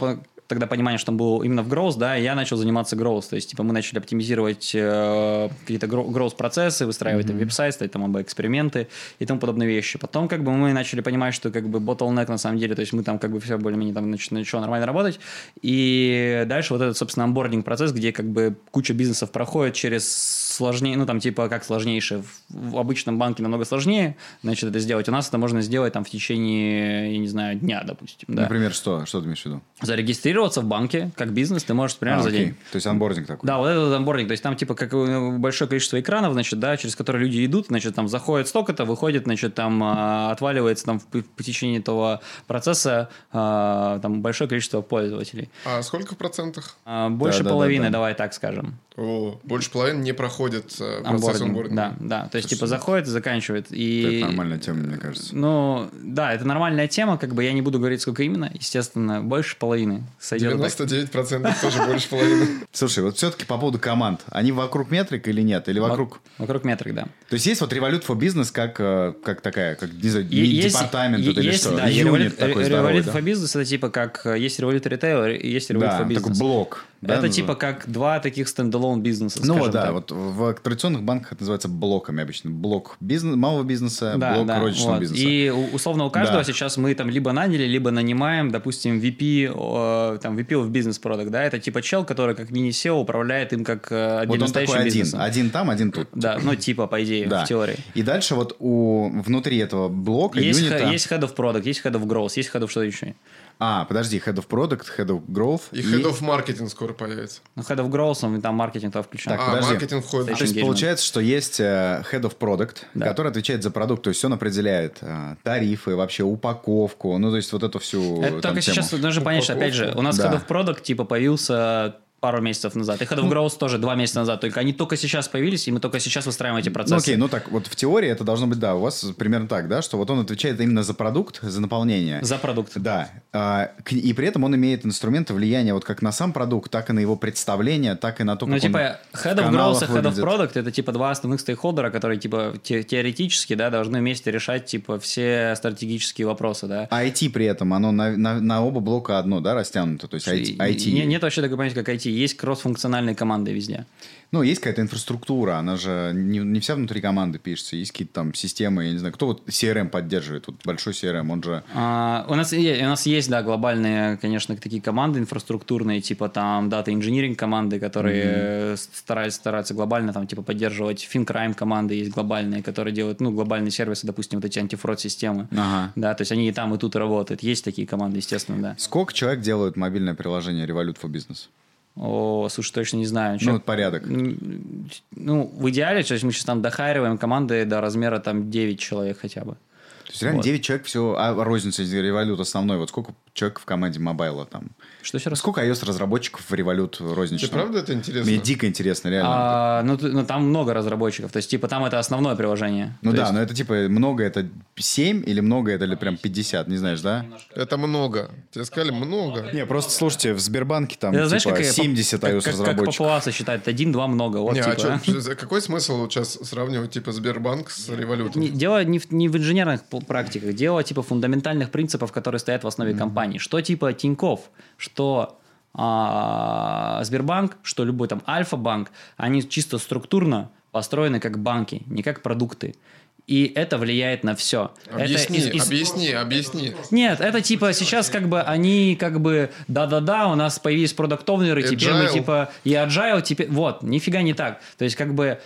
Speaker 1: тогда понимание, что он был именно в growth, да, и я начал заниматься growth. То есть, типа, мы начали оптимизировать э, какие-то growth процессы, выстраивать там веб-сайт, ставить там эксперименты и тому подобные вещи. Потом, как бы, мы начали понимать, что, как бы, bottleneck на самом деле, то есть, мы там, как бы, все более-менее там начало нормально работать. И дальше вот этот, собственно, онбординг процесс, где, как бы, куча бизнесов проходит через сложнее, ну, там, типа, как сложнейшее. В обычном банке намного сложнее, значит, это сделать. У нас это можно сделать там в течение, я не знаю, дня, допустим. Да.
Speaker 2: Например, что? Что ты имеешь в виду?
Speaker 1: Зарегистрировать зарегистрироваться в банке как бизнес ты можешь примерно а, за день.
Speaker 2: То есть анбординг такой.
Speaker 1: Да, вот этот анбординг. То есть там типа как большое количество экранов, значит, да, через которые люди идут, значит, там заходит столько-то, выходит, значит, там а, отваливается там в, по течение этого процесса а, там большое количество пользователей.
Speaker 3: А сколько в процентах?
Speaker 1: А, больше да, половины, да, да, давай так скажем.
Speaker 3: О, больше половины не проходит э, процесс анбординга.
Speaker 1: Да, да. То есть, типа, заходит и заканчивает. И...
Speaker 2: Это нормальная тема, мне кажется.
Speaker 1: Ну, да, это нормальная тема, как бы я не буду говорить, сколько именно, естественно, больше половины.
Speaker 3: Сойдет 99% <laughs> тоже больше половины.
Speaker 2: Слушай, вот все-таки по поводу команд, они вокруг метрик или нет? Или вокруг...
Speaker 1: Вокруг метрик, да.
Speaker 2: То есть, есть вот Revolut for Business как, э, как такая, как, не знаю, есть, департамент есть, или что? Да,
Speaker 1: Revolut for Business это типа как э, есть Revolut Retail и есть Revolut for Business.
Speaker 2: такой блок.
Speaker 1: Да, это ну, типа как два таких стендалон бизнеса,
Speaker 2: Ну да, так. вот в традиционных банках это называется блоками обычно. Блок бизнес, малого бизнеса, да, блок да, розничного вот. бизнеса.
Speaker 1: И условно у каждого да. сейчас мы там либо наняли, либо нанимаем, допустим, VP, там VP of Business Product, да, это типа чел, который как мини-SEO управляет им как э, отдельно вот он такой
Speaker 2: один, один там, один тут.
Speaker 1: Да, ну типа по идее, да. в теории.
Speaker 2: И дальше вот у внутри этого блока
Speaker 1: есть,
Speaker 2: юнита...
Speaker 1: есть Head of Product, есть Head of Growth, есть Head of что еще.
Speaker 2: А, подожди, Head of Product, Head of Growth.
Speaker 3: И, и... Head of Marketing скоро появится.
Speaker 1: Ну, Head of Growth, он там маркетинг туда включен.
Speaker 3: Так, а, подожди. маркетинг входит.
Speaker 2: То есть получается, что есть э, Head of Product, да. который отвечает за продукт, то есть он определяет э, тарифы, вообще упаковку, ну, то есть вот эту всю
Speaker 1: Это только тему. сейчас нужно понять, что, опять же, у нас да. Head of Product, типа, появился пару месяцев назад. И Head of Growth тоже два месяца назад. Только они только сейчас появились, и мы только сейчас выстраиваем эти процессы.
Speaker 2: Ну, окей, ну так, вот в теории это должно быть, да, у вас примерно так, да, что вот он отвечает именно за продукт, за наполнение.
Speaker 1: За продукт.
Speaker 2: Да. А, и при этом он имеет инструменты влияния вот как на сам продукт, так и на его представление, так и на то,
Speaker 1: ну, как Ну, типа, Head of Growth и Head of Product это типа два основных стейкхолдера, которые типа те, теоретически, да, должны вместе решать типа все стратегические вопросы, да.
Speaker 2: А IT при этом, оно на, на, на оба блока одно, да, растянуто? То есть IT... IT...
Speaker 1: Нет, нет вообще такой понятия, как IT. Есть кросс-функциональные команды везде.
Speaker 2: Ну, есть какая-то инфраструктура, она же не, не вся внутри команды пишется, есть какие-то там системы, я не знаю, кто вот CRM поддерживает, вот большой CRM, он же...
Speaker 1: А, у, нас, у нас есть, да, глобальные, конечно, такие команды инфраструктурные, типа там дата инжиниринг команды, которые mm-hmm. стараются, стараются глобально там типа поддерживать, FinCrime команды есть глобальные, которые делают, ну, глобальные сервисы, допустим, вот эти антифрод-системы. Ага. Да, то есть они и там, и тут работают. Есть такие команды, естественно, да.
Speaker 2: Сколько человек делают мобильное приложение Revolut for Business?
Speaker 1: О, слушай, точно не знаю.
Speaker 2: Ну, вот порядок.
Speaker 1: Ну, в идеале, то есть мы сейчас там дохариваем команды до размера там 9 человек хотя бы.
Speaker 2: То есть реально вот. 9 человек все, а розница револют основной. Вот сколько человек в команде мобайла там?
Speaker 1: Что раз?
Speaker 2: Сколько iOS-разработчиков в Revolut розничном?
Speaker 3: Тебе правда это интересно?
Speaker 2: Мне дико интересно, реально.
Speaker 1: А, ну, ну, там много разработчиков. То есть, типа, там это основное приложение.
Speaker 2: Ну
Speaker 1: То
Speaker 2: да,
Speaker 1: есть...
Speaker 2: но это, типа, много это 7 или много это или прям 50, не знаешь, да?
Speaker 3: Это много. Тебе сказали много.
Speaker 2: Не, просто слушайте, в Сбербанке там, это, типа, знаешь, 70 iOS-разработчиков. Как, как
Speaker 1: популация считает, один-два много. Вот,
Speaker 3: не,
Speaker 1: типа,
Speaker 3: а что, какой смысл сейчас сравнивать, типа, Сбербанк с Револютом?
Speaker 1: Дело не в, не в инженерных практиках, дело, типа, фундаментальных принципов, которые стоят в основе mm-hmm. Компании. Что, типа, Тиньков, что а, Сбербанк, что любой там Альфа-банк, они чисто структурно построены как банки, не как продукты. И это влияет на все.
Speaker 3: Объясни,
Speaker 1: это
Speaker 3: из, из... объясни, объясни.
Speaker 1: Нет, это типа сейчас как бы они как бы да-да-да, у нас появились продуктовнеры, теперь мы типа и agile, теперь вот, нифига не так. То есть как бы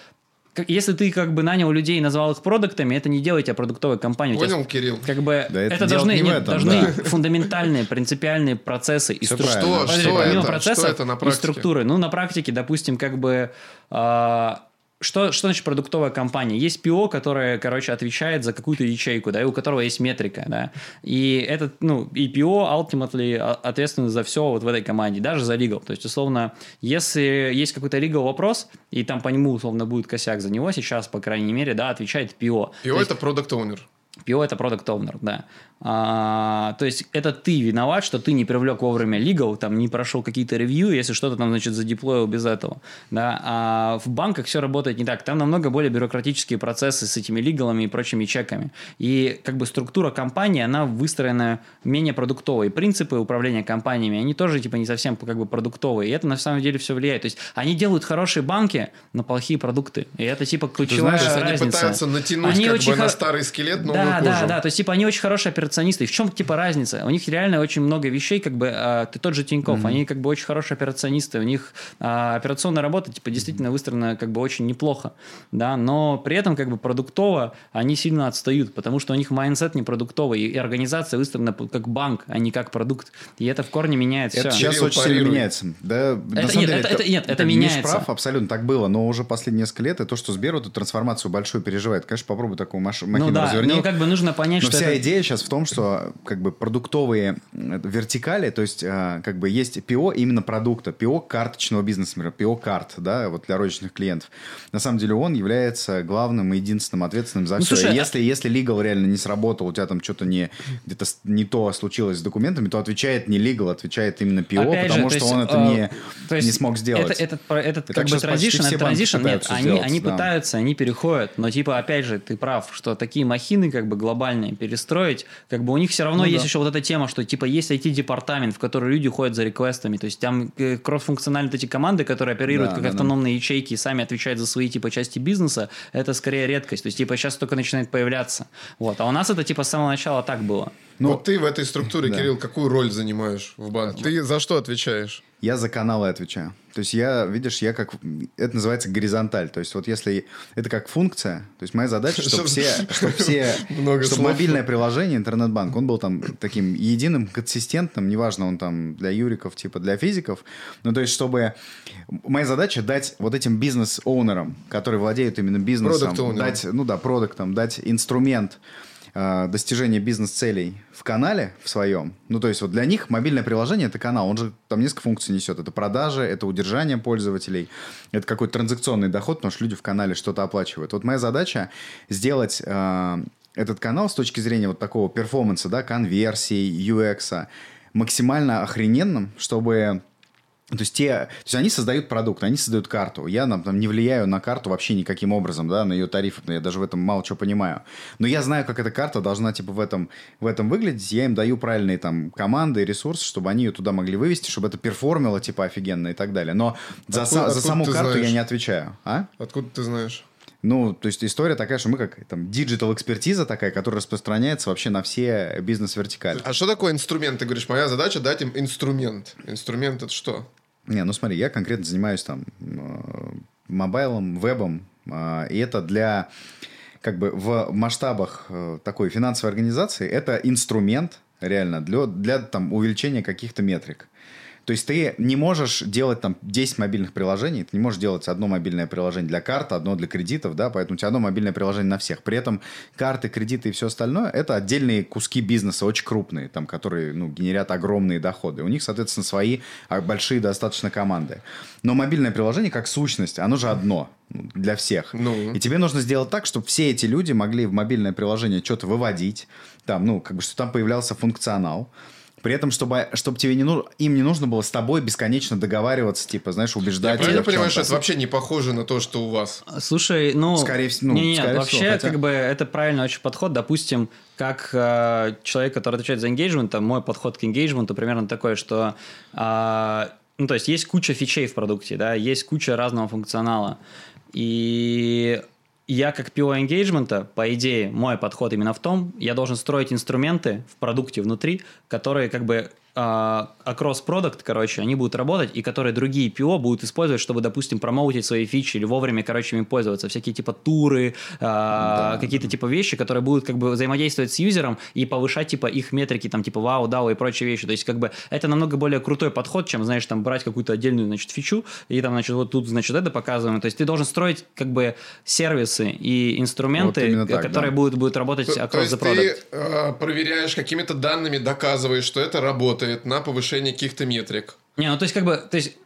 Speaker 1: если ты как бы нанял людей и назвал их продуктами, это не делает тебя продуктовой компанией.
Speaker 3: Понял, тебя, Кирилл?
Speaker 1: Как бы да это, это должны, не нет, этом, должны да. <laughs> фундаментальные, принципиальные процессы и структуры.
Speaker 3: Что, Подожди, что
Speaker 1: помимо
Speaker 3: это?
Speaker 1: процессов
Speaker 3: что это на
Speaker 1: и структуры. Ну, на практике, допустим, как бы... Э, что, что значит продуктовая компания? Есть ПО, которое, короче, отвечает за какую-то ячейку, да, и у которого есть метрика, да. И этот, ну, и ПО ultimately ответственны за все вот в этой команде, даже за legal. То есть, условно, если есть какой-то legal вопрос, и там по нему, условно, будет косяк за него сейчас, по крайней мере, да, отвечает ПО.
Speaker 3: ПО – это продукт owner.
Speaker 1: PO – это продукт owner, да. А, то есть это ты виноват, что ты не привлек вовремя legal, там не прошел какие-то ревью, если что-то там, значит, задеплоил без этого. Да? А в банках все работает не так. Там намного более бюрократические процессы с этими лигалами и прочими чеками. И как бы структура компании, она выстроена менее продуктовой. Принципы управления компаниями, они тоже типа не совсем как бы продуктовые. И это на самом деле все влияет. То есть они делают хорошие банки, но плохие продукты. И это типа ключевая
Speaker 3: знаешь,
Speaker 1: разница.
Speaker 3: Они пытаются натянуть они как бы хор... на старый скелет новую
Speaker 1: да,
Speaker 3: кожу.
Speaker 1: Да, да, то есть типа они очень хорошие операционисты. И в чем типа разница? У них реально очень много вещей, как бы а, ты тот же Тиньков, mm-hmm. они как бы очень хорошие операционисты, у них а, операционная работа типа действительно выстроена как бы очень неплохо, да, но при этом как бы продуктово они сильно отстают, потому что у них mindset не продуктовый, и организация выстроена как банк, а не как продукт, и это в корне меняет
Speaker 2: это
Speaker 1: все.
Speaker 2: сейчас очень сильно меняется, да?
Speaker 1: Это, на самом нет, деле, это, это, нет, это меняется. Миш
Speaker 2: прав, абсолютно так было, но уже последние несколько лет и то, что Сбер эту трансформацию большую переживает, конечно, попробуй такую маш... махину
Speaker 1: ну, да,
Speaker 2: разверни.
Speaker 1: Ну, как бы нужно понять,
Speaker 2: но
Speaker 1: что
Speaker 2: вся
Speaker 1: это...
Speaker 2: идея сейчас в том, что как бы продуктовые вертикали, то есть а, как бы есть PO именно продукта, PO карточного бизнеса, PO карт, да, вот для розничных клиентов. На самом деле он является главным и единственным ответственным за ну, все. Слушай, и если, а... если legal реально не сработал, у тебя там что-то не где-то не то случилось с документами, то отвечает не legal, отвечает именно ПО,
Speaker 1: Опять
Speaker 2: потому
Speaker 1: же,
Speaker 2: что
Speaker 1: есть,
Speaker 2: он это
Speaker 1: э,
Speaker 2: не,
Speaker 1: то есть
Speaker 2: не смог сделать.
Speaker 1: Это, этот, этот как бы транзишн, это транзишн, нет, они,
Speaker 2: сделать,
Speaker 1: они
Speaker 2: да.
Speaker 1: пытаются, они переходят, но типа, опять же, ты прав, что такие махины как бы глобальные перестроить, как бы у них все равно ну, есть да. еще вот эта тема, что типа есть IT-департамент, в который люди ходят за реквестами, то есть там э, кросс-функциональные эти команды, которые оперируют да, как да, автономные да. ячейки и сами отвечают за свои типа части бизнеса, это скорее редкость, то есть типа сейчас только начинает появляться. Вот, а у нас это типа с самого начала так было.
Speaker 3: Ну, вот ты в этой структуре, да. Кирилл, какую роль занимаешь в банке? Ты за что отвечаешь?
Speaker 2: Я за каналы отвечаю. То есть я, видишь, я как... Это называется горизонталь. То есть вот если... Это как функция. То есть моя задача, чтобы все... <laughs> Чтобы все... Чтобы мобильное приложение, интернет-банк, он был там таким единым, консистентным, неважно, он там для юриков, типа для физиков. Ну, то есть чтобы... Моя задача дать вот этим бизнес-оунерам, которые владеют именно бизнесом, дать, ну да, продуктам, дать инструмент, э, достижения бизнес-целей в канале в своем. Ну, то есть вот для них мобильное приложение – это канал. Он же там несколько функций несет. Это продажи, это удержание пользователей, это какой-то транзакционный доход, потому что люди в канале что-то оплачивают. Вот моя задача сделать э, этот канал с точки зрения вот такого перформанса, да, конверсии, UX, максимально охрененным, чтобы то есть, те, то есть они создают продукт, они создают карту. Я там, там не влияю на карту вообще никаким образом, да, на ее тарифы. Я даже в этом мало чего понимаю. Но я знаю, как эта карта должна типа в этом, в этом выглядеть. Я им даю правильные там команды, ресурсы, чтобы они ее туда могли вывести, чтобы это perform ило типа офигенно и так далее. Но за, откуда, за саму карту знаешь? я не отвечаю. А?
Speaker 3: Откуда ты знаешь?
Speaker 2: Ну, то есть история такая, что мы как там digital экспертиза такая, которая распространяется вообще на все бизнес-вертикали.
Speaker 3: А что такое инструмент? Ты говоришь, моя задача дать им инструмент. Инструмент это что?
Speaker 2: Не, ну смотри, я конкретно занимаюсь там э, мобайлом, вебом, э, и это для как бы в масштабах э, такой финансовой организации это инструмент реально для, для там увеличения каких-то метрик. То есть ты не можешь делать там 10 мобильных приложений, ты не можешь делать одно мобильное приложение для карт, одно для кредитов, да, поэтому у тебя одно мобильное приложение на всех. При этом карты, кредиты и все остальное – это отдельные куски бизнеса, очень крупные, там, которые ну, генерят огромные доходы. У них, соответственно, свои а, большие достаточно команды. Но мобильное приложение как сущность, оно же одно ну, для всех. Ну. И тебе нужно сделать так, чтобы все эти люди могли в мобильное приложение что-то выводить, там, ну, как бы, чтобы там появлялся функционал, при этом, чтобы, чтобы тебе не ну, им не нужно было с тобой бесконечно договариваться, типа, знаешь, убеждать. Я
Speaker 3: правильно понимаю, что это вообще не похоже на то, что у вас?
Speaker 1: Слушай, ну...
Speaker 2: Скорее всего, ну,
Speaker 1: не, не,
Speaker 2: скорее
Speaker 1: вообще,
Speaker 2: всего, хотя...
Speaker 1: как бы, это правильный очень подход. Допустим, как э, человек, который отвечает за engagement, мой подход к engagement примерно такой, что... Э, ну, то есть, есть куча фичей в продукте, да, есть куча разного функционала. И я как PO engagement, по идее, мой подход именно в том, я должен строить инструменты в продукте внутри, которые как бы across product, короче, они будут работать, и которые другие PO будут использовать, чтобы, допустим, промоутить свои фичи или вовремя, короче, ими пользоваться. Всякие типа туры, а, какие-то типа вещи, которые будут как бы взаимодействовать с юзером и повышать типа их метрики, там типа вау, дау и прочие вещи. То есть как бы это намного более крутой подход, чем, знаешь, там брать какую-то отдельную, значит, фичу и там, значит, вот тут, значит, это показываем. То есть ты должен строить как бы сервисы и инструменты,
Speaker 2: именно так,
Speaker 1: которые
Speaker 2: да.
Speaker 1: будут, будут работать
Speaker 3: То, то
Speaker 1: across
Speaker 3: есть
Speaker 1: the product.
Speaker 3: ты э, проверяешь какими-то данными, доказываешь, что это работает на повышение каких-то метрик.
Speaker 1: Не, ну то есть как бы, то есть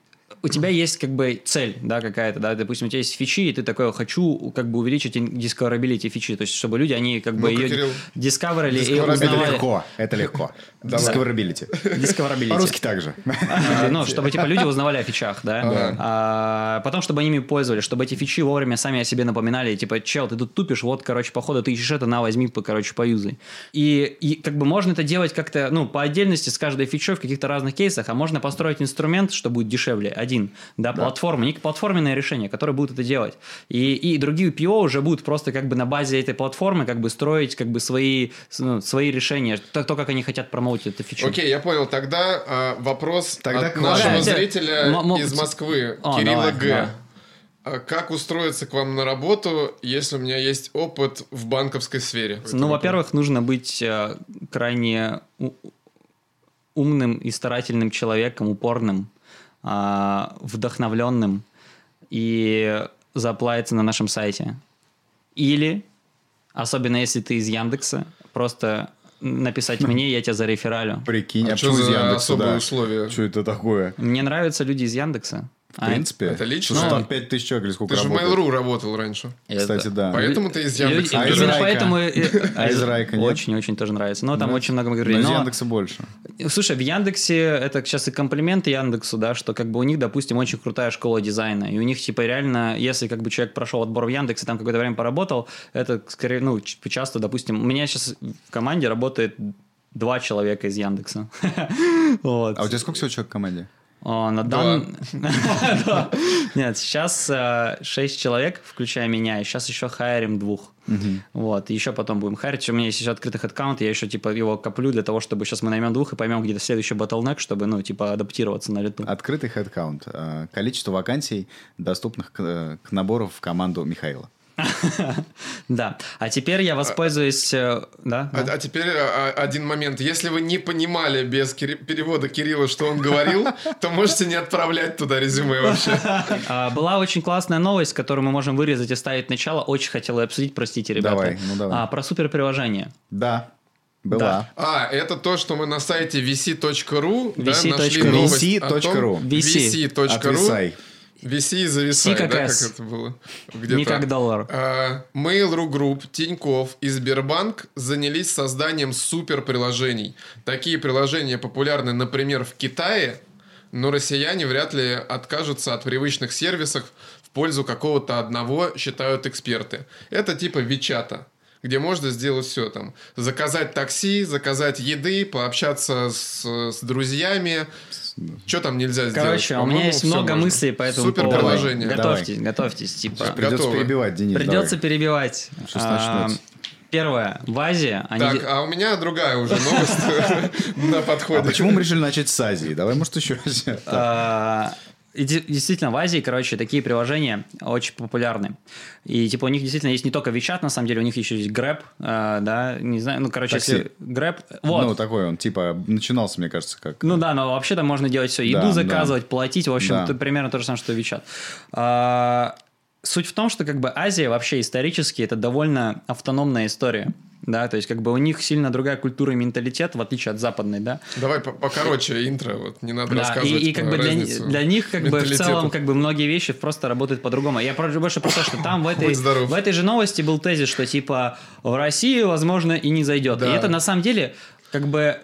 Speaker 1: у тебя есть как бы цель, да, какая-то, да, допустим, у тебя есть фичи, и ты такой, хочу как бы увеличить discoverability фичи, то есть чтобы люди, они как бы
Speaker 3: Ну-ка,
Speaker 1: ее
Speaker 3: Кирилл.
Speaker 1: discoverили и
Speaker 3: Discoverability.
Speaker 2: Это
Speaker 1: узнавали.
Speaker 2: легко, это легко. Discoverability.
Speaker 1: Discoverability.
Speaker 2: По-русски также.
Speaker 1: А, Ну, чтобы типа люди узнавали о фичах, да. А потом, чтобы они ими пользовались, чтобы эти фичи вовремя сами о себе напоминали. Типа, чел, ты тут тупишь, вот, короче, походу ты ищешь это, на, возьми, по, короче, поюзай. И, и как бы можно это делать как-то, ну, по отдельности с каждой фичой в каких-то разных кейсах, а можно построить инструмент, что будет дешевле, один, да, платформа, некое платформенное решение, которое будет это делать. И, и другие PO уже будут просто как бы на базе этой платформы как бы строить как бы свои, ну, свои решения, то, то, как они хотят промоутить эту фичу.
Speaker 3: Окей, я понял. Тогда э, вопрос
Speaker 2: Тогда
Speaker 3: от
Speaker 2: к
Speaker 3: нашего
Speaker 1: вам.
Speaker 3: зрителя
Speaker 1: М- м-
Speaker 3: из Москвы,
Speaker 1: О,
Speaker 3: Кирилла
Speaker 1: давай,
Speaker 3: Г.
Speaker 1: давай.
Speaker 3: А Как устроиться к вам на работу, если у меня есть опыт в банковской сфере?
Speaker 1: Ну, во-первых, нужно быть э, крайне умным и старательным человеком, упорным, а, вдохновленным и заплавиться на нашем сайте. Или, особенно если ты из Яндекса, просто написать мне, я тебя зарефералю.
Speaker 2: Прикинь,
Speaker 3: А
Speaker 2: а
Speaker 3: что за
Speaker 2: Яндекса,
Speaker 3: особые
Speaker 2: да?
Speaker 3: условия?
Speaker 2: Что это такое?
Speaker 1: Мне нравятся люди из Яндекса.
Speaker 2: В принципе.
Speaker 3: это лично?
Speaker 2: Слушай,
Speaker 3: Ну,
Speaker 2: там 5 тысяч человек или сколько
Speaker 3: Ты же в. Mail.ru работал раньше.
Speaker 2: Кстати, да.
Speaker 3: Поэтому ты из Яндекса.
Speaker 2: А из Райка?
Speaker 1: поэтому...
Speaker 2: А <laughs> из Райка нет?
Speaker 1: Очень-очень тоже нравится. Но там
Speaker 2: Да?
Speaker 1: очень много
Speaker 2: Но
Speaker 1: говорили.
Speaker 2: из
Speaker 1: Но-
Speaker 2: Яндекса больше.
Speaker 1: Слушай, в Яндексе это сейчас и комплименты Яндексу, да, что как бы у них, допустим, очень крутая школа дизайна, и у них типа реально, если как бы человек прошел отбор в Яндексе, там какое-то время поработал, это скорее, ну, часто, допустим, у меня сейчас в команде работает два человека из Яндекса. <laughs> Вот.
Speaker 2: А у тебя сколько всего человек в команде?
Speaker 1: На дан... <laughs> Да. Нет, сейчас э, шесть человек, включая меня, и сейчас еще хайрим двух. Вот, еще потом будем хайрить. У меня есть еще открытых аккаунт, я еще типа его коплю для того, чтобы сейчас мы наймем двух и поймем где-то следующий батлнек, чтобы, ну, типа, адаптироваться на лету.
Speaker 2: Открытый хедкаунт. Э, Количество вакансий, доступных э, к набору в команду Михаила. <laughs>
Speaker 1: Да. А теперь я воспользуюсь... э, Да?
Speaker 3: А,
Speaker 1: да.
Speaker 3: а теперь а, один момент. Если вы не понимали без Кири- перевода Кирилла, что он говорил, <laughs> то можете не отправлять туда резюме вообще. <laughs>
Speaker 1: А, Была очень классная новость, которую мы можем вырезать и ставить начало. Очень хотел ее обсудить, простите, ребята.
Speaker 2: Давай, ну давай.
Speaker 1: А, Про суперприложение.
Speaker 2: Да, была.
Speaker 3: А, это то, что мы на сайте vc.ru да,
Speaker 1: vc.ru.
Speaker 3: нашли новость о том-
Speaker 2: vc.ru.
Speaker 1: VC.
Speaker 3: vc.ru. VC и зависай, да, как это было? Где-то.
Speaker 1: Не как доллар.
Speaker 3: А, Mail.ru Group, Тиньков и Сбербанк занялись созданием суперприложений. Такие приложения популярны, например, в Китае, но россияне вряд ли откажутся от привычных сервисов в пользу какого-то одного, считают эксперты. Это типа Вичата где можно сделать все там. Заказать такси, заказать еды, пообщаться с, с друзьями. Что там нельзя сделать?
Speaker 1: Короче, у меня есть много
Speaker 3: можно.
Speaker 1: мыслей по этому поводу.
Speaker 3: Суперприложение.
Speaker 1: Готовьтесь, готовьтесь. Типа,
Speaker 2: Придется
Speaker 3: Готовы.
Speaker 2: перебивать, Денис.
Speaker 1: Придется
Speaker 2: давай.
Speaker 1: перебивать.
Speaker 2: Сейчас
Speaker 1: А,
Speaker 2: начнется.
Speaker 1: Первое. В Азии они...
Speaker 3: Так, а у меня другая уже новость <laughs> на
Speaker 2: А
Speaker 3: подходе.
Speaker 2: почему мы решили начать с Азии? Давай, может, еще...
Speaker 1: И де- действительно, в Азии, короче, такие приложения очень популярны. И, типа, у них действительно есть не только WeChat, на самом деле, у них еще есть Grab, а, да, не знаю, ну, короче,
Speaker 2: Такси.
Speaker 1: если Grab... Вот.
Speaker 2: Ну, такой он, типа, начинался, мне кажется, как...
Speaker 1: Ну да, но вообще там можно делать все. Еду
Speaker 2: Да,
Speaker 1: заказывать, платить. В общем,
Speaker 2: Да.
Speaker 1: примерно то же самое, что WeChat. А, суть в том, что как бы Азия вообще исторически это довольно автономная история. Да, то есть как бы у них сильно другая культура и менталитет, в отличие от западной, да.
Speaker 3: Давай по- покороче интро, вот не надо
Speaker 1: Да, и,
Speaker 3: рассказывать
Speaker 1: и как
Speaker 3: про
Speaker 1: бы для, для них как бы в целом как бы многие вещи просто работают по-другому. Я больше про то, что там в этой, в этой же новости был тезис, что типа в России, возможно, и не зайдет.
Speaker 3: Да.
Speaker 1: И это на самом деле как бы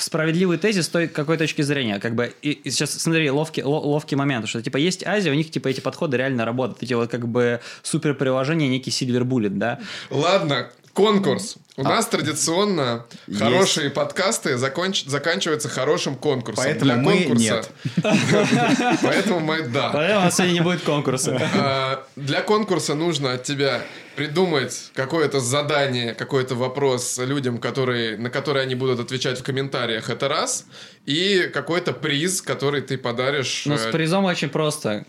Speaker 1: справедливый тезис с той какой точки зрения. Как бы, и, и сейчас смотри, ловкий, ло- ловкий момент, что типа есть Азия, у них типа эти подходы реально работают. Эти вот как бы супер приложения, некий silver да.
Speaker 3: Ладно, Конкурс. У нас традиционно
Speaker 2: Есть.
Speaker 3: хорошие подкасты законч- заканчиваются хорошим конкурсом.
Speaker 2: Поэтому
Speaker 3: Для
Speaker 2: мы
Speaker 3: конкурса-
Speaker 2: нет. <laughs>
Speaker 3: Поэтому мы да.
Speaker 1: Поэтому у нас сегодня не будет конкурса. <laughs>
Speaker 3: А, Для конкурса нужно от тебя придумать какое-то задание, какой-то вопрос людям, которые, на которые они будут отвечать в комментариях. Это раз. И какой-то приз, который ты подаришь.
Speaker 1: Ну, с
Speaker 3: э,
Speaker 1: призом очень просто.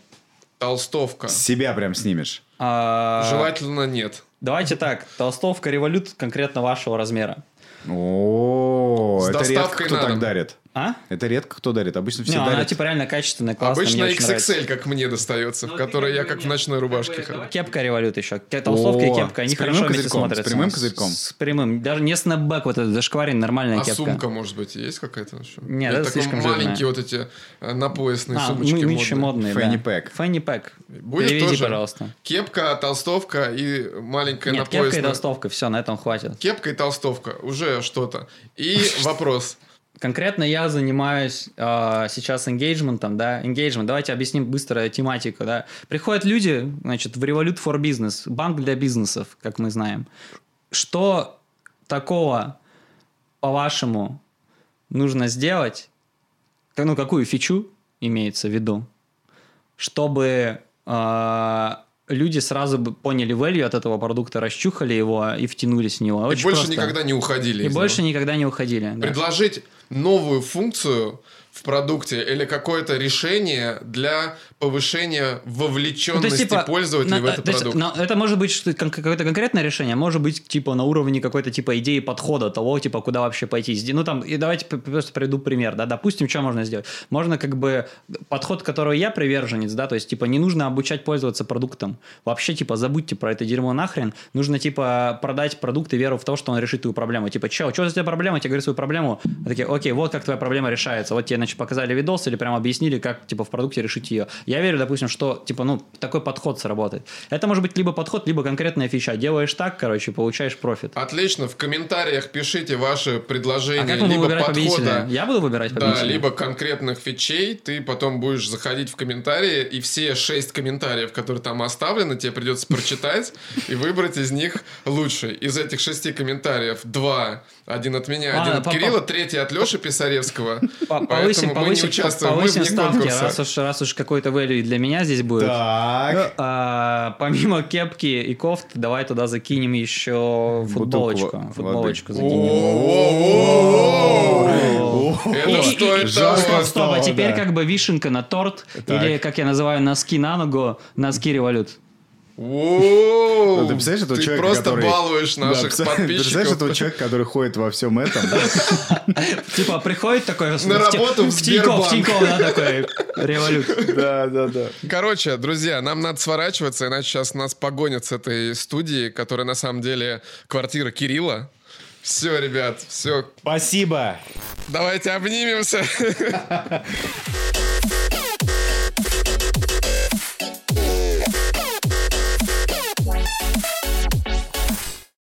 Speaker 3: Толстовка.
Speaker 2: Себя прям снимешь.
Speaker 1: А,
Speaker 3: Желательно нет.
Speaker 1: Давайте так, толстовка револют конкретно вашего размера.
Speaker 2: О,
Speaker 3: С
Speaker 2: это редко
Speaker 3: доставкой
Speaker 2: кто так дарит.
Speaker 1: А?
Speaker 2: Это редко кто дарит. Обычно все
Speaker 1: Не, она
Speaker 2: дарят.
Speaker 1: типа реально качественная, классная,
Speaker 3: Обычно
Speaker 1: мне очень нравится.
Speaker 3: XXL, как мне достается, в которой я как в ночной рубашке хожу.
Speaker 1: Кепка револют еще. Толстовка и кепка. Они
Speaker 2: с прямым
Speaker 1: хорошо вместе
Speaker 2: козырьком, с
Speaker 1: смотрятся.
Speaker 2: прямым козырьком?
Speaker 1: С прямым. Даже не снэпбэк, вот этот зашкварен, нормальная
Speaker 3: А
Speaker 1: кепка.
Speaker 3: сумка, может быть, есть какая-то еще?
Speaker 1: Нет, это слишком
Speaker 3: маленькие вот эти э, напоясные
Speaker 1: А,
Speaker 3: сумочки
Speaker 1: мы, нынче
Speaker 3: модные.
Speaker 1: модные, да.
Speaker 2: Фэнни пэк.
Speaker 1: Фэнни пэк.
Speaker 3: Будет
Speaker 1: Переведи,
Speaker 3: тоже
Speaker 1: пожалуйста.
Speaker 3: Кепка, толстовка и маленькая
Speaker 1: Нет, кепка и
Speaker 3: напоясная.
Speaker 1: толстовка, все, на этом хватит.
Speaker 3: Кепка и толстовка, уже что-то. И вопрос.
Speaker 1: Конкретно я занимаюсь э, сейчас engagement, да, engagement. Давайте объясним быстро тематику, да. Приходят люди, значит, в Revolut for Business, банк для бизнесов, как мы знаем. Что такого, по-вашему, нужно сделать, ну, какую фичу имеется в виду, чтобы э, люди сразу бы поняли value от этого продукта, расчухали его и втянулись в него.
Speaker 3: И
Speaker 1: Очень
Speaker 3: больше
Speaker 1: просто.
Speaker 3: никогда не уходили.
Speaker 1: И больше
Speaker 3: него.
Speaker 1: никогда не уходили. да.
Speaker 3: Предложить новую функцию в продукте или какое-то решение для повышения
Speaker 1: Ну,
Speaker 3: вовлеченности пользователей
Speaker 1: на-
Speaker 3: в этот
Speaker 1: то есть,
Speaker 3: продукт.
Speaker 1: на- это может быть что- какое-то конкретное решение, а может быть типа на уровне какой-то типа идеи подхода того, типа куда вообще пойти. Ну там, и давайте просто приведу пример, да, допустим, что можно сделать. Можно как бы подход, которого я приверженец, да, то есть типа не нужно обучать пользоваться продуктом. Вообще типа забудьте про это дерьмо нахрен. Нужно типа продать продукт и веру в то, что он решит твою проблему. Типа, че, что за тебя проблема? Тебе говорю свою проблему. Они такие, окей, вот как твоя проблема решается. Вот тебе, значит, показали видос или прям объяснили, как типа в продукте решить ее. Я верю, допустим, что типа, ну, такой подход сработает. Это может быть либо подход, либо конкретная фича. Делаешь так, короче, получаешь профит.
Speaker 3: Отлично, в комментариях пишите ваши
Speaker 1: А
Speaker 3: предложения,
Speaker 1: как мы будем
Speaker 3: либо
Speaker 1: выбирать победителя?
Speaker 3: подхода.
Speaker 1: Я буду выбирать
Speaker 3: Да,
Speaker 1: победителя?
Speaker 3: либо конкретных фичей, ты потом будешь заходить в комментарии, и все шесть комментариев, которые там оставлены, тебе придется прочитать и выбрать из них лучший. Из этих шести комментариев два, один от меня,
Speaker 1: Ладно,
Speaker 3: один от Кирилла, третий от Леши Писаревского.
Speaker 1: По- Повысим,
Speaker 3: мы не
Speaker 1: повысим,
Speaker 3: участвуем,
Speaker 1: повысим ставки, раз уж, раз уж какой-то value для меня здесь будет.
Speaker 2: Так.
Speaker 1: А, помимо кепки и кофт, давай туда закинем еще футболочку.
Speaker 2: Бутылку
Speaker 1: Футболочку закинем.
Speaker 3: Это
Speaker 1: и-
Speaker 3: того.
Speaker 1: Стоп, стоп, а теперь как бы вишенка на торт, или, как я называю, носки на ногу, носки револют.
Speaker 3: Воу!
Speaker 2: Ну, ты представляешь этого
Speaker 3: Ты
Speaker 2: человека,
Speaker 3: просто
Speaker 2: который-
Speaker 3: балуешь
Speaker 2: Да,
Speaker 3: наших
Speaker 2: представляешь- Представляешь
Speaker 3: подписчиков.
Speaker 2: этого человека, который ходит во всем этом? <laughs>
Speaker 1: Типа приходит такой...
Speaker 3: На работу в
Speaker 1: Тинькофф. Тинькофф, да, такой револют.
Speaker 2: Да, да, да.
Speaker 3: Короче, друзья, нам надо сворачиваться, иначе сейчас нас погонят с этой студии, которая на самом деле квартира Кирилла. Все, ребят, все.
Speaker 2: Спасибо.
Speaker 3: Давайте обнимемся. <laughs>